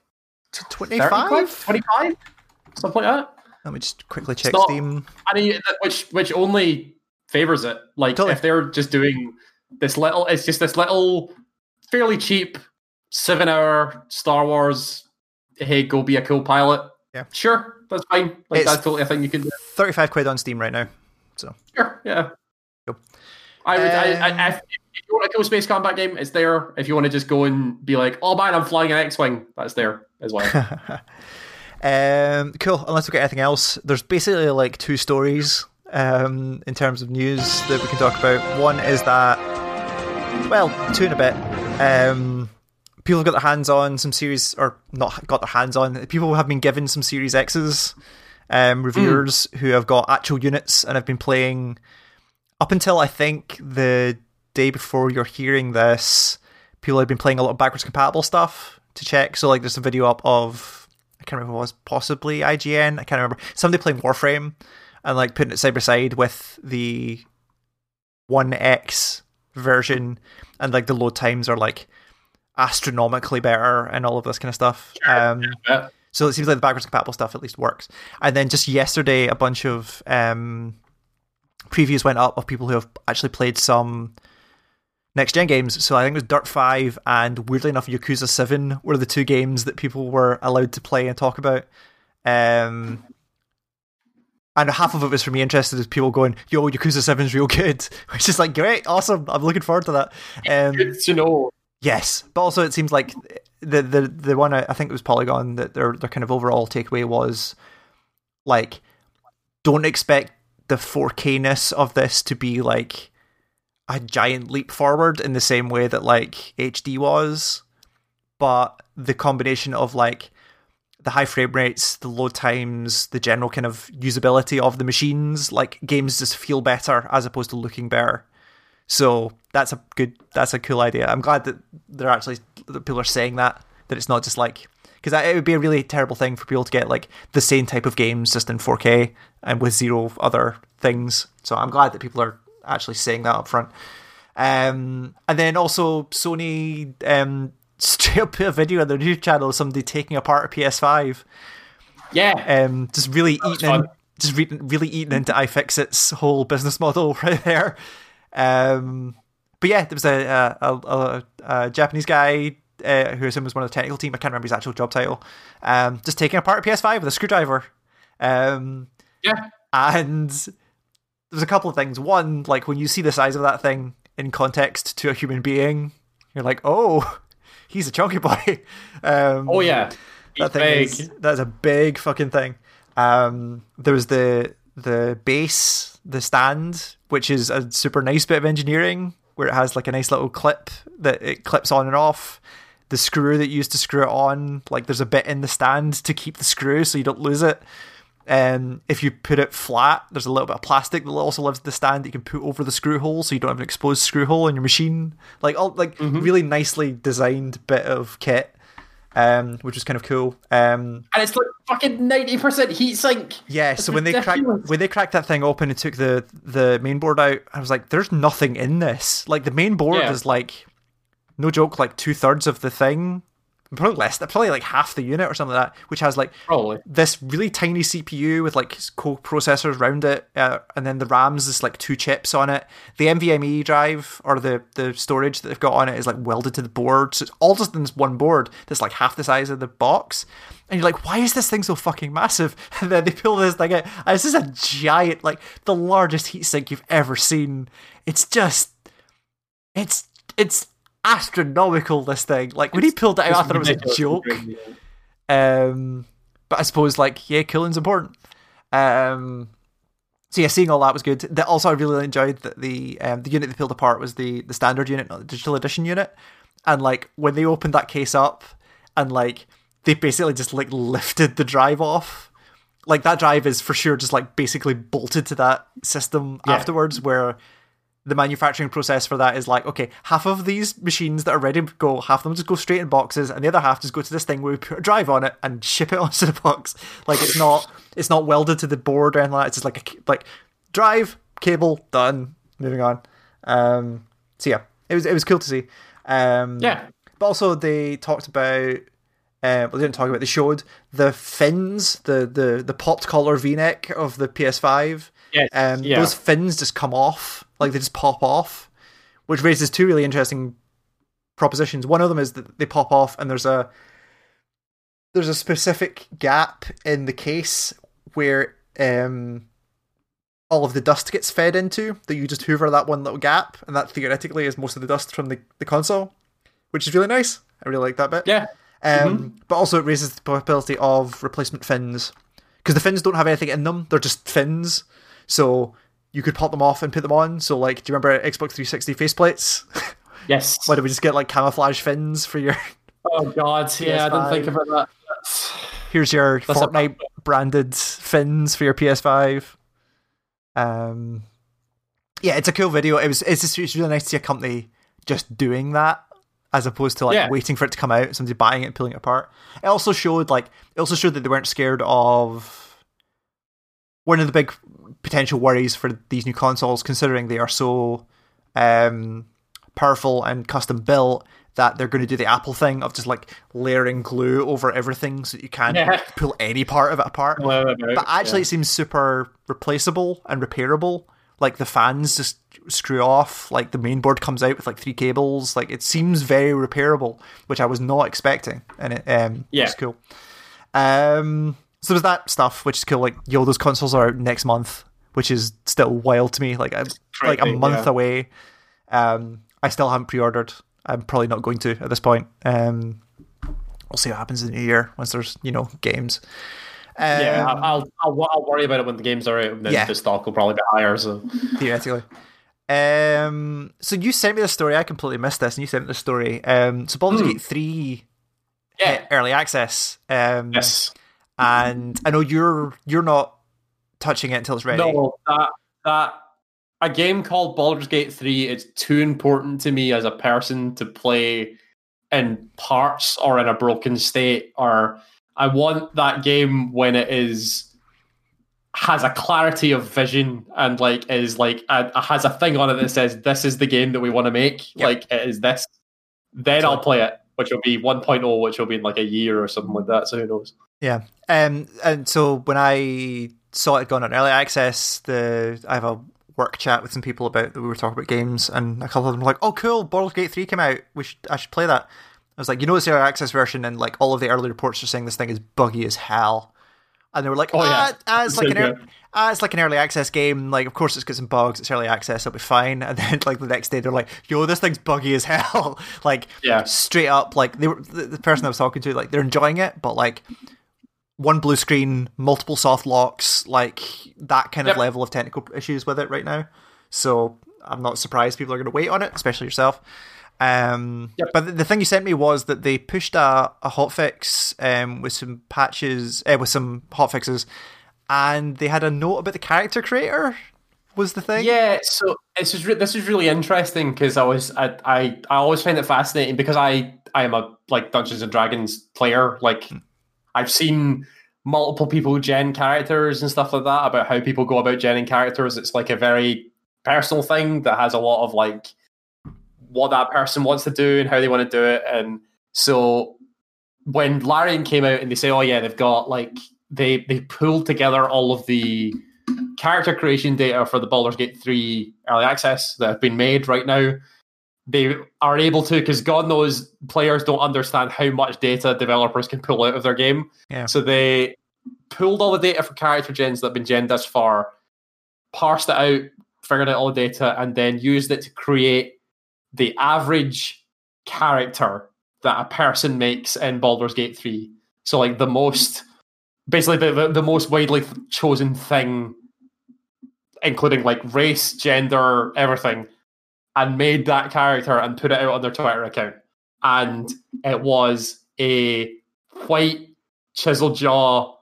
25 twenty five, something like that. Let me just quickly check not- Steam. I mean, which which only favors it. Like Totally. if they're just doing this little, it's just this little, fairly cheap seven hour Star Wars. Hey, go be a cool pilot. Yeah. sure, that's fine. Like It's- that's totally a thing you can do. 35 quid on Steam right now. So sure, yeah. Cool. I would. I, Um, I, if, if you want a cool space combat game, it's there. If you want to just go and be like, oh man, I'm flying an X-wing, that's there as well. um, cool. Unless we get anything else, there's basically like two stories um, in terms of news that we can talk about. One is that, well, two in a bit. Um, people have got their hands on some series, or not got their hands on. People have been given some Series X's. Um, reviewers who have got actual units and have been playing up until I think the day before you're hearing this. People have been playing a lot of backwards compatible stuff to check. So like, there's a video up of I can't remember what it was possibly IGN. I can't remember somebody playing Warframe and like putting it side by side with the One X version, and like the load times are like astronomically better and all of this kind of stuff. Um, Yeah. so it seems like the backwards compatible stuff at least works. And then just yesterday, a bunch of um, previews went up of people who have actually played some next gen games. So I think it was Dirt 5 and weirdly enough, Yakuza 7 were the two games that people were allowed to play and talk about. Um, and half of it was for me interested as people going, yo, Yakuza 7's real good, which is like, great, awesome. I'm looking forward to that. Um, Good to know. Yes, but also it seems like the the the one I, think it was Polygon that their their kind of overall takeaway was like don't expect the 4K-ness of this to be like a giant leap forward in the same way that like HD was, but the combination of like the high frame rates, the load times, the general kind of usability of the machines, like games just feel better as opposed to looking better. So that's a good, that's a cool idea. I'm glad that they're actually that people are saying that that it's not just like because it would be a really terrible thing for people to get like the same type of games just in 4K and with zero other things. So I'm glad that people are actually saying that up front. Um, and then also Sony um, straight up put a video on their new channel of somebody taking apart a PS5 Yeah. um, just really eating, in, just re- really eating into iFixit's whole business model right there. Um, but yeah, there was a a, a, a, Japanese guy uh, who I assume was one of the technical team. I can't remember his actual job title. Um, just taking apart a PS5 with a screwdriver. Um, yeah. and there's a couple of things. One, like when you see the size of that thing in context to a human being, you're like, oh, he's a chunky boy. Um, Oh yeah. He's that thing big. is that's a big fucking thing. Um, there was the the base, the stand, which is a super nice bit of engineering where it has like a nice little clip that it clips on and off. The screw that you use to screw it on, like there's a bit in the stand to keep the screw so you don't lose it. Um, if you put it flat, there's a little bit of plastic that also lives in the stand that you can put over the screw hole, so you don't have an exposed screw hole in your machine. Like all like really nicely designed bit of kit, um, which was kind of cool. Um, and it's like fucking ninety percent heat sink. yeah, It's so when they cracked when they cracked that thing open and took the the main board out, I was like, "There's nothing in this." Like the main board Yeah. is like, no joke, like two thirds of the thing, probably less, probably like half the unit or something like that, which has like Probably. this really tiny CPU with like co-processors around it, uh, and then the RAM's is like two chips on it. The NVMe drive or the the storage that they've got on it is like welded to the board, so it's all just in this one board that's like half the size of the box. And you're like, why is this thing so fucking massive? And then they pull this thing out. And it's just a giant, like the largest heatsink you've ever seen. It's just, it's it's astronomical. This thing, like when he pulled it out, I thought it was a joke. Um, but I suppose like yeah, cooling's important. Um, so yeah, seeing all that was good. The, also, I really enjoyed that the um, the unit they pulled apart was the the standard unit, not the digital edition unit. And like when they opened that case up, and like they basically just like lifted the drive off. Like that drive is for sure just like basically bolted to that system Yeah. afterwards, where the manufacturing process for that is like, okay, half of these machines that are ready to go, half of them just go straight in boxes, and the other half just go to this thing where we put a drive on it and ship it onto the box. Like it's not it's not welded to the board or anything like that. It's just like a, like drive, cable, done, moving on. Um so yeah, it was it was cool to see. Um Yeah. but also they talked about uh, well, they didn't talk about. They showed the fins, the the the popped collar V neck of the PS5. Yes, Um, yeah. Those fins just come off, like they just pop off, which raises two really interesting propositions. One of them is that they pop off, and there's a there's a specific gap in the case where um, all of the dust gets fed into. That you just hoover that one little gap, and that theoretically is most of the dust from the, the console, which is really nice. I really like that bit. Yeah. Um, But also, it raises the possibility of replacement fins because the fins don't have anything in them; they're just fins. So you could pop them off and put them on. So, like, do you remember Xbox 360 faceplates? Yes. Why don't we just get like camouflage fins for your? Oh God, yeah, I didn't think about that. Here's your That's Fortnite branded fins for your PS5. Um, yeah, it's a cool video. It was. It's just it's really nice to see a company just doing that as opposed to like Yeah. waiting for it to come out, somebody buying it and pulling it apart. It also showed like it also showed that they weren't scared of one of the big potential worries for these new consoles, considering they are so um, powerful and custom built that they're going to do the Apple thing of just like layering glue over everything so that you can't Yeah. pull any part of it apart. But But actually, it seems super replaceable and repairable. Like the fans just screw off. Like the main board comes out with like three cables. Like it seems very repairable, which I was not expecting, and it um Yeah. it's cool. Um, so there's that stuff, which is cool. Like yo, those consoles are out next month, which is still wild to me. Like I'm like a month yeah. away. Um, I still haven't pre-ordered. I'm probably not going to at this point. Um, we'll see what happens in the new year once there's you know games. Um, yeah, I'll, I'll I'll worry about it when the games are out. And then Yeah. the stock will probably be higher. So theoretically. Um, so you sent me the story. I completely missed this, and you sent me the story. Um, so Baldur's Hmm. Gate three yeah, early access. Um, yes. and I know you're you're not touching it until it's ready. No, that that a game called Baldur's Gate 3 is too important to me as a person to play in parts or in a broken state or I want that game when it is has a clarity of vision and like is like a, has a thing on it that says this is the game that we want to make Yep. like it is this then I'll play it which will be 1.0 which will be in like a year or something like that so who knows Yeah. Um, and so when I saw it going on early access, the I have a work chat with some people about that we were talking about games, and a couple of them were like, "Oh, cool! Baldur's Gate three came out. We should I should play that." I was like, "You know, it's the early access version, and like all of the early reports are saying this thing is buggy as hell." And they were like, Oh, "Ah, yeah. ah, it's like So an ear- ah, it's like an early access game. Like, of course, it's got some bugs. It's early access. It'll be fine." And then like the next day, they're like, "Yo, this thing's buggy as hell." like, Yeah. straight up like they were the, the person I was talking to like they're enjoying it, but like one blue screen, multiple soft locks, like that kind of level of technical issues with it right now. So I'm not surprised people are going to wait on it, especially yourself. Um, Yep. But the, thing you sent me was that they pushed a, a hotfix um, with some patches, uh, with some hotfixes, and they had a note about the character creator. Was the thing? Yeah, so this is re- this is really interesting because I was I, I I always find it fascinating because I I am a like Dungeons and Dragons player. Like I've seen multiple people gen characters and stuff like that about how people go about genning characters. It's like a very personal thing that has a lot of like what that person wants to do and how they want to do it. And so when Larian came out and they say, oh yeah, they've got like they they pulled together all of the character creation data for the Baldur's Gate 3 early access that have been made right now. They are able to, because God knows players don't understand how much data developers can pull out of their game. Yeah. So they pulled all the data for character gens that have been gen thus far, parsed it out, figured out all the data, and then used it to create the average character that a person makes in Baldur's Gate 3. So like the most basically the, the, the most widely chosen thing including like race, gender, everything, and made that character and put it out on their Twitter account. And it was a white chisel jaw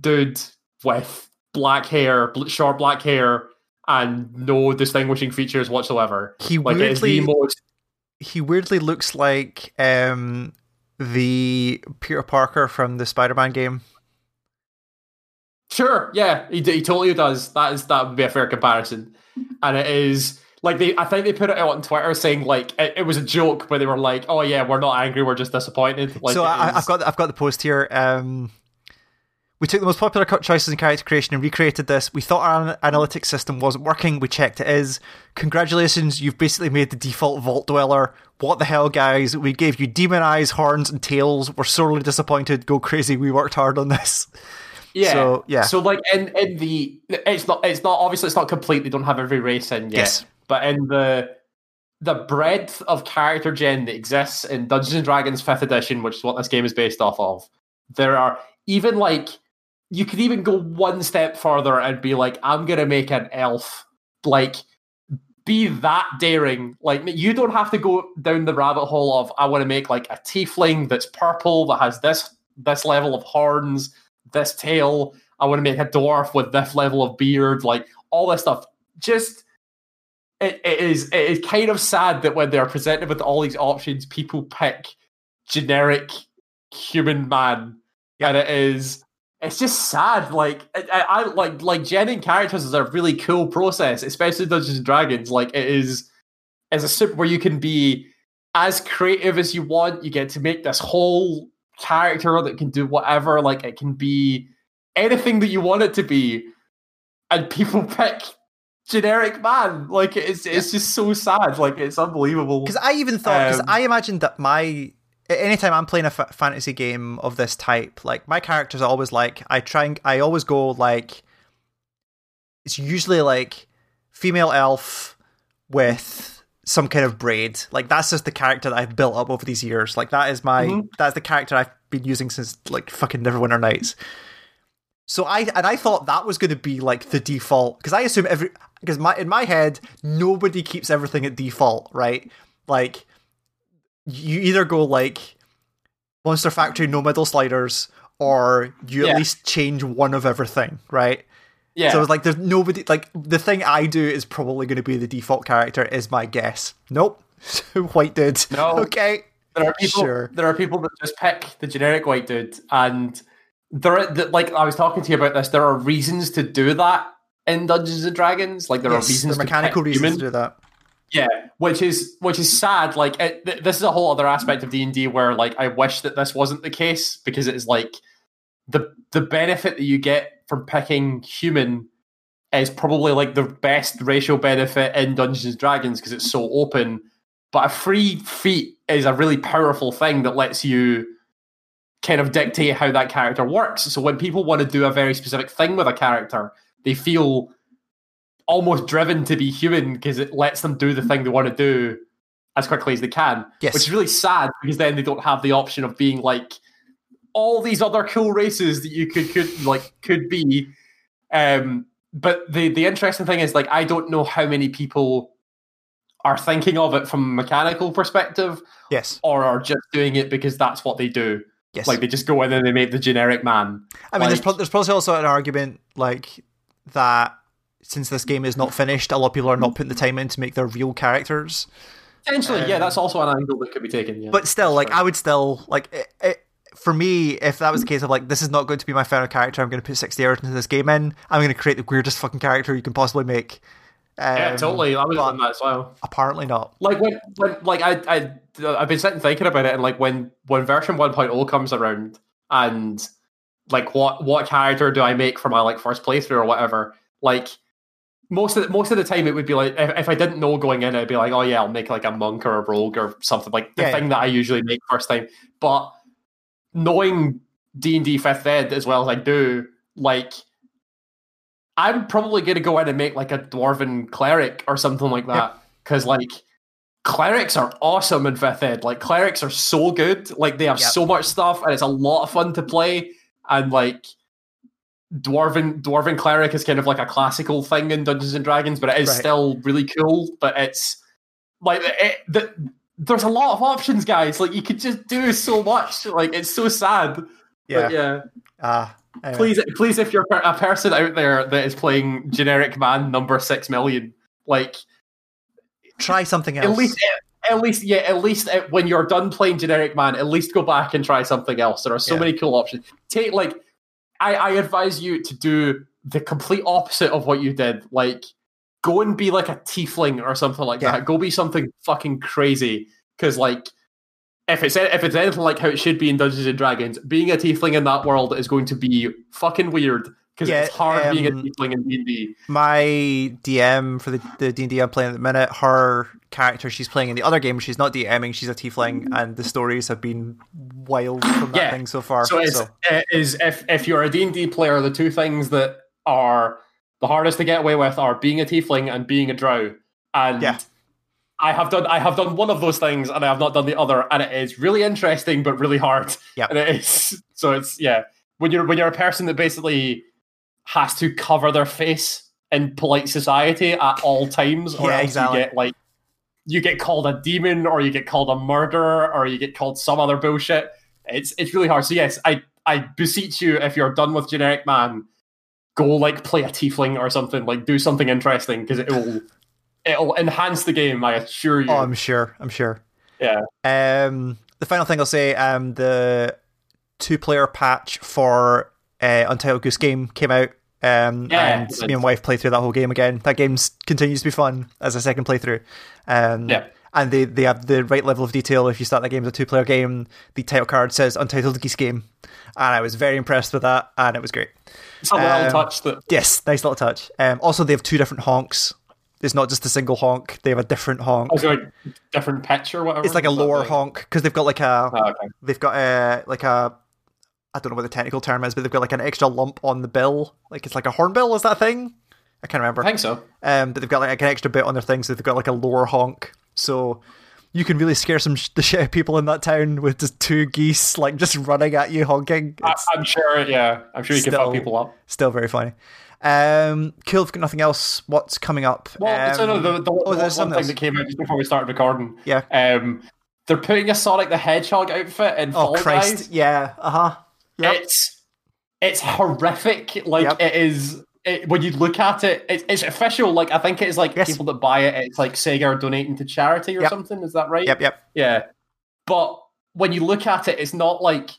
dude with black hair, short black hair, and no distinguishing features whatsoever. He Like weirdly most he weirdly looks like um the Peter Parker from the Spider-Man game. Sure, yeah, he, he totally does. That is that would be a fair comparison, and it is like they. I think they put it out on Twitter saying like it, it was a joke, but they were like, "Oh yeah, we're not angry, we're just disappointed." Like, so I, i've got I've got the post here. Um, we took the most popular cut choices in character creation and recreated this. We thought our analytics system wasn't working. We checked it is. Congratulations, you've basically made the default vault dweller. What the hell, guys? We gave you demon eyes, horns, and tails. We're sorely disappointed. Go crazy. We worked hard on this. yeah, so, yeah. So like in in the it's not it's not obviously it's not complete. They don't have every race in yet, Yes. But in the the breadth of character gen that exists in Dungeons and Dragons Fifth Edition, which is what this game is based off of, there are even like you could even go one step further and be like, I'm gonna make an elf like be that daring. Like you don't have to go down the rabbit hole of I want to make like a tiefling that's purple that has this this level of horns, this tail. I want to make a dwarf with this level of beard, like all this stuff. Just it, it is it is kind of sad that when they're presented with all these options, people pick generic human man, and it is it's just sad. Like I, I I- like like genning characters is a really cool process, especially Dungeons and Dragons. Like it is as a super where you can be as creative as you want. You get to make this whole character that can do whatever. Like it can be anything that you want it to be, and people pick generic man. Like it's it's just so sad. Like it's unbelievable. Because I even thought, because Um, I imagined that my anytime I'm playing a fantasy game of this type, like my character's are always like I try and I always go like it's usually like female elf with some kind of braid. Like that's just the character that I've built up over these years. Like that is my Mhm. that's the character I've been using since like fucking Neverwinter Nights. So I and I thought that was going to be like the default because I assume every because my in my head nobody keeps everything at default, right? Like you either go like Monster Factory no middle sliders or you Yeah. at least change one of everything, right? yeah. So it's like there's nobody like the thing I do is probably going to be the default character is my guess. Nope. White dude. No. Okay. There are people. Sure. There are people that just pick the generic white dude, and there, are, the, like I was talking to you about this. There are reasons to do that in Dungeons and Dragons. Like there Yes, are reasons, there mechanical reasons human. to do that. Yeah, which is which is sad. Like it, th- this is a whole other aspect of D and D where like I wish that this wasn't the case because it is like the the benefit that you get from picking human is probably like the best racial benefit in Dungeons and Dragons because it's so open. But a free feat is a really powerful thing that lets you kind of dictate how that character works. So when people want to do a very specific thing with a character, they feel almost driven to be human because it lets them do the thing they want to do as quickly as they can. Yes. Which is really sad because then they don't have the option of being like all these other cool races that you could could like could be. Um, but the the interesting thing is like I don't know how many people are thinking of it from a mechanical perspective Yes. or are just doing it because that's what they do. Yes. Like they just go in and they make the generic man. I mean, there's, like- pro- there's probably also an argument like that since this game is not finished, a lot of people are not putting the time in to make their real characters. Potentially, yeah, Um, that's also an angle that could be taken. Yeah. But still, like Sure. I would still like it, it, for me, if that was the case of like this is not going to be my final character, I'm going to put sixty hours into this game in. I'm going to create the weirdest fucking character you can possibly make. Um, yeah, totally. I would have done that as well. Apparently not. Like when, when, like I, I, I've been sitting thinking about it, and like when, when version 1.0 comes around, and like what, what character do I make for my like first playthrough or whatever? Like most of the, most of the time, it would be like if, if I didn't know going in, I'd be like, oh yeah, I'll make like a monk or a rogue or something like the Yeah. thing that I usually make first time. But knowing D and D fifth ed as well as I do, like. I'm probably going to go in and make like a dwarven cleric or something like that because like clerics are awesome in fifth ed. Like clerics are so good. Like they have Yep. so much stuff and it's a lot of fun to play. And like dwarven dwarven cleric is kind of like a classical thing in Dungeons and Dragons, but it is Right. still really cool. But it's like it, the, there's a lot of options, guys. Like you could just do so much. Like it's so sad. Yeah. But yeah. Ah. anyway. Please, please, if you're a person out there that is playing generic man number six million, like Try something else. at least, at least, yeah, at least uh, when you're done playing generic man, at least go back and try something else. There are so Yeah. many cool options. Take like, I, I advise you to do the complete opposite of what you did. Like, go and be like a tiefling or something like Yeah. that. Go be something fucking crazy. Because like, if it's if it's anything like how it should be in Dungeons and Dragons, being a tiefling in that world is going to be fucking weird. Because Yeah, it's hard being a um, tiefling in D and D. my DM for the the D and D I'm playing at the minute, her character she's playing in the other game, she's not DMing, she's a tiefling, and the stories have been wild from that Yeah. thing so far. So it is if if you're a D and D player, the two things that are the hardest to get away with are being a tiefling and being a drow. And Yeah. I have done I have done one of those things and I have not done the other, and it is really interesting but really hard. Yeah. And it is so it's yeah. When you're when you're a person that basically has to cover their face in polite society at all times, or Yeah, else exactly. you get like you get called a demon or you get called a murderer or you get called some other bullshit. It's it's really hard. So yes, I I beseech you if you're done with generic man, go like play a tiefling or something. Like do something interesting because it will it'll enhance the game. I assure you. oh, I'm sure. I'm sure. yeah. Um, the final thing I'll say, um, the two-player patch for uh, Untitled Goose Game came out. Um, Yeah, and me and wife played through that whole game again. That game continues to be fun as a second playthrough. Um, Yeah. And they, they have the right level of detail. If you start that game as a two player game, the title card says Untitled Geese Game. And I was very impressed with that, and it was great. It's a little Um, touch that Yes, nice little touch. Um, also, they have two different honks. It's not just a single honk, they have a different honk. like different pitch or whatever. It's like a lower the- honk because they've got like a Oh, okay. they've got a like a I don't know what the technical term is, but they've got like an extra lump on the bill. Like it's like a hornbill, is that a thing? I can't remember. I think so. Um, but they've got like an extra bit on their thing, so they've got like a lower honk. So you can really scare some sh- the shit of people in that town with just two geese like just running at you honking. I, It's I'm sure. Yeah, I'm sure you can Still- fuck people up. still very funny. Um, cool. If got nothing else, what's coming up? Well, um, so no, the, the, oh, there's one something thing else. that came out just before we started recording. Yeah. Um, they're putting a Sonic the Hedgehog outfit in Oh Fall Christ! Guys. Yeah. Uh huh. Yep. It's it's horrific. Like Yep. it is. It, when you look at it, it, it's official. Like I think it is like Yes. people that buy it. It's like Sega are donating to charity or Yep. something. Is that right? Yep. Yep. Yeah. But when you look at it, it's not like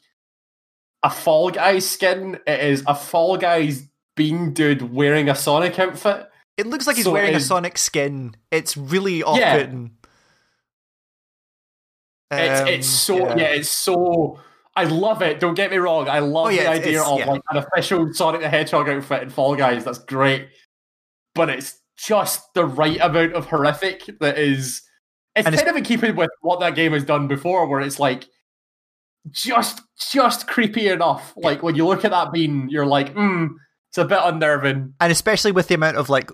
a Fall Guys skin. It is a Fall Guys bean dude wearing a Sonic outfit. It looks like he's So wearing a Sonic skin. It's really off-putting. It's Um, it's so yeah. it's so. I love it. Don't get me wrong. I love Oh, yeah, the idea of yeah. like an official Sonic the Hedgehog outfit in Fall Guys. That's great, but it's just the right amount of horrific that is. It's And it's- kind of in keeping with what that game has done before, where it's like just just creepy enough. Like when you look at that bean, you're like, hmm, it's a bit unnerving. and especially with the amount of like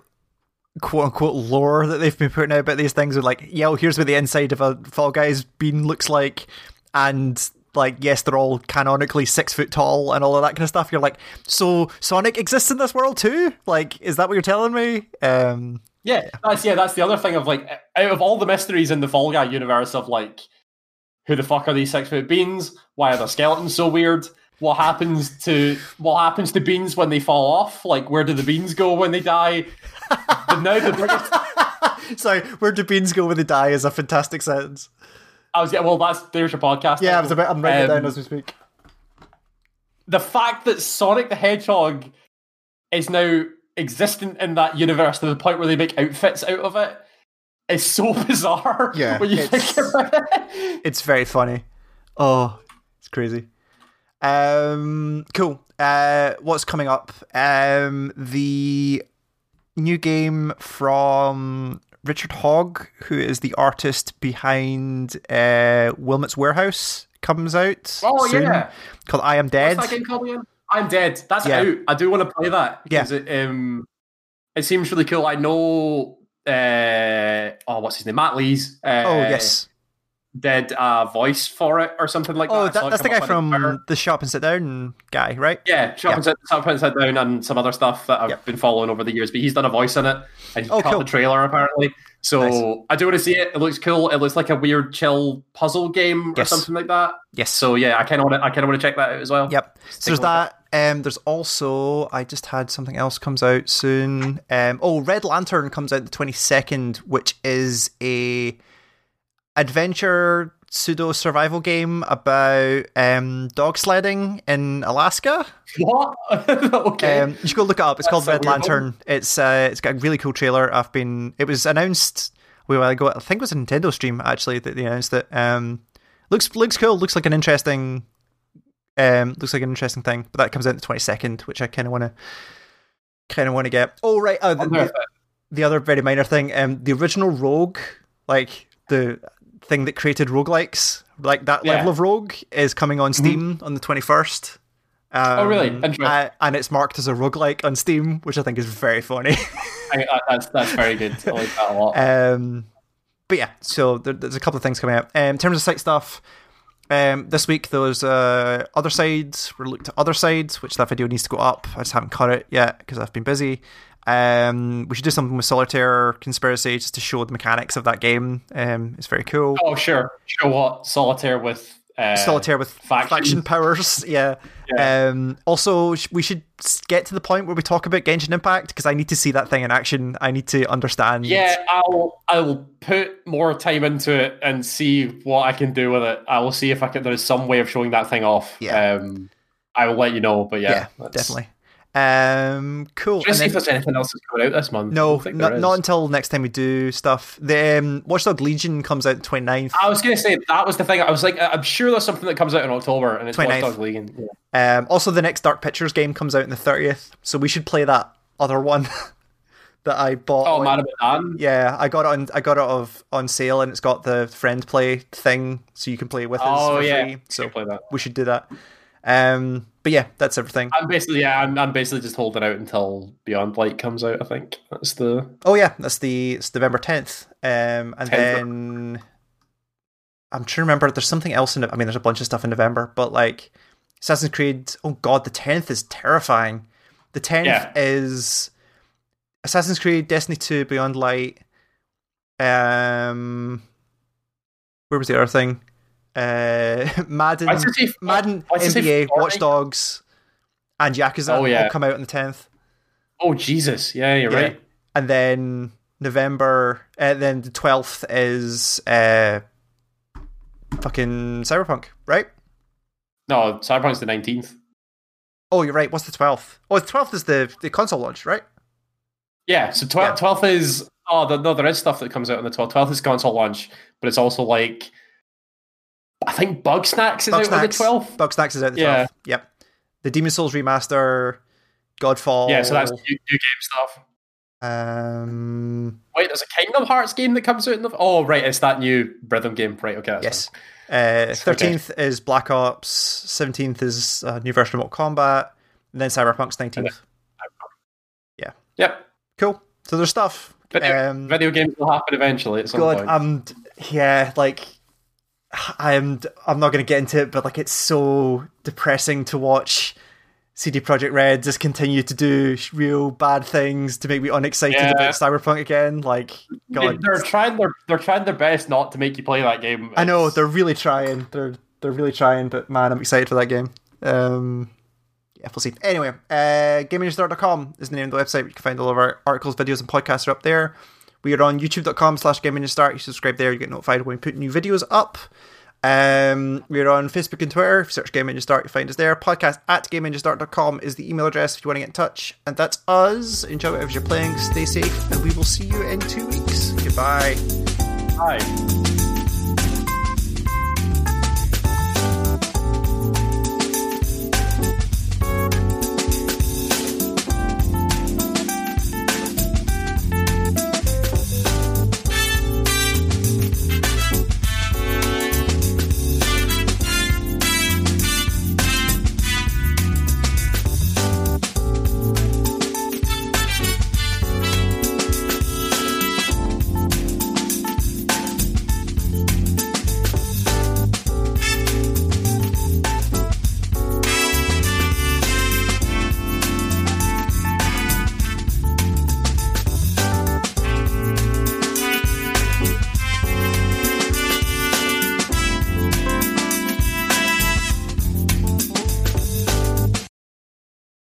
quote unquote lore that they've been putting out about these things with like yeah well, here's what the inside of a fall guys bean looks like and like yes they're all canonically six foot tall and all of that kind of stuff you're like so sonic exists in this world too like is that what you're telling me um Yeah, that's yeah, that's the other thing of like out of all the mysteries in the Fall Guy universe of like who the fuck are these six foot beans? Why are the skeletons so weird? What happens to what happens to beans when they fall off? Like where do the beans go when they die? but now the biggest sorry where do beans go when they die is a fantastic sentence I was yeah, well that's there's your podcast. yeah i was about i'm writing it Um, down as we speak the fact that Sonic the Hedgehog is now existent in that universe to the point where they make outfits out of it is so bizarre. Yeah, when you it's- think about it. It's very funny. Oh, it's crazy. Um, cool. Uh, what's coming up? Um, the new game from Richard Hogg, who is the artist behind uh, Wilmot's Warehouse, comes out. Oh soon, yeah. called I Am Dead. What's that game called again? I'm dead. That's Yeah. out. I do want to play that Yeah. it um it seems really cool. I know uh oh what's his name? Matt Lees. Uh, Oh yes, did a voice for it or something like Oh, that. I saw that, that's the guy up on Twitter. from the Shut Up and Sit Down guy, right? Yeah, Shop Yeah. and Sit, Shut Up and Sit Down and some other stuff that I've Yep. been following over the years. But he's done a voice in it and he Oh, cut cool. the trailer apparently. So Nice. I do want to see it. It looks cool. It looks like a weird chill puzzle game Yes. or something like that. Yes. So yeah, I kind of want to. I kind of want to check that out as well. Yep. So there's take a look that. Um, there's also I just had something else comes out soon. Um, oh, Red Lantern comes out the 22nd, which is a adventure pseudo survival game about um dog sledding in Alaska. What? okay. Um, you should go look it up. It's That's called a Red one. Lantern. It's uh, it's got a really cool trailer. I've been. It was announced a while ago. I think it was a Nintendo stream actually that they announced it. Um, looks looks cool. Looks like an interesting. Um, looks like an interesting thing. But that comes out the twenty second, which I kind of want to. Kind of want to get. Oh right. Oh, the, the, the other very minor thing. Um, the original Rogue, like the thing that created roguelikes, like that Yeah. level of Rogue, is coming on Steam on the twenty first. Um, Oh, really? Interesting. uh, and it's marked as a roguelike on Steam, which I think is very funny. I, that's that's very good. I like that a lot. um, but yeah, so there, there's a couple of things coming out. Um, in terms of site stuff, um, this week there was uh, Othercide. We're looked at Othercide, which that video needs to go up. I just haven't cut it yet because I've been busy. Um, we should do something with Solitaire Conspiracy just to show the mechanics of that game. Um, it's very cool. oh sure, sure. What solitaire with uh, Solitaire with faction. faction, powers. Yeah. Yeah. Um, also, we should get to the point where we talk about Genshin Impact because I need to see that thing in action. I need to understand. Yeah, I'll I'll put more time into it and see what I can do with it. I will see if I can. There is some way of showing that thing off. Yeah. Um, I will let you know. But yeah, Yeah, definitely. Um, cool. Just see if there's anything else that's coming out this month. No, don't not, until next time we do stuff. The um, Watchdog Legion comes out the 29th. I was gonna say that was the thing. I was like, I'm sure there's something that comes out in October, and it's Watch 29th. Dogs Legion. Yeah. Um, also, the next Dark Pictures game comes out in the 30th, so we should play that other one that I bought. Oh, on- man. Yeah, I got it on. I got it of on sale, and it's got the friend play thing, so you can play with us Oh yeah, free. So so play that. we should do that. Um, but yeah, that's everything. I'm basically yeah, I'm, I'm basically just holding out until Beyond Light comes out. I think that's the Oh yeah, that's the it's November tenth. Um, and 10th. then I'm trying to remember. There's something else in it. I mean, there's a bunch of stuff in November, but like Assassin's Creed. Oh god, the tenth is terrifying. The tenth Yeah. is Assassin's Creed, Destiny Two, Beyond Light. Um, where was the other thing? Uh, Madden, Why does it say- Madden, why does it say NBA? Watch Dogs, and Yakuza Oh, yeah. all come out on the tenth. oh Jesus, yeah, you're Yeah. right. and then November, uh, then the twelfth is uh, fucking Cyberpunk, right? No, Cyberpunk's the nineteenth. Oh, you're right. What's the twelfth? Oh, the twelfth is the the console launch, right? Yeah, so Yeah. twelfth is oh the, no, there is stuff that comes out on the twelfth. Twelfth is console launch, but it's also like I think Bugsnax is out on the twelfth. Bugsnax is out the twelfth. Yeah. Yep. The Demon's Souls remaster, Godfall. Yeah, so that's new, new game stuff. um Wait, there's a Kingdom Hearts game that comes out in the oh right, it's that new rhythm game, right? Okay, yes. Uh, Thirteenth is Black Ops. Seventeenth is a new version of Mortal Kombat. And then Cyberpunk's nineteenth. Yeah. Yep. Cool. So there's stuff. Video, Um, video games will happen eventually at some God, point. I'm yeah, like I'm I'm not going to get into it, but like it's so depressing to watch CD Projekt Red just continue to do real bad things to make me unexcited Yeah. about Cyberpunk again. Like, God, they're trying their they're trying their best not to make you play that game. I know they're really trying. They're they're really trying, but man, I'm excited for that game. Um, yeah, we'll see. Anyway, uh, GameIndustrY.com is the name of the website. You can find all of our articles, videos, and podcasts are up there. We are on YouTube.com slash GameInduStart. You subscribe there, you get notified when we put new videos up. Um, we're on Facebook and Twitter. If you search Game Ninja Start, you find us there. Podcast at GameNinjaStart.com is the email address if you want to get in touch. And that's us. Enjoy whatever you're playing. Stay safe, and we will see you in two weeks. Goodbye. Hi.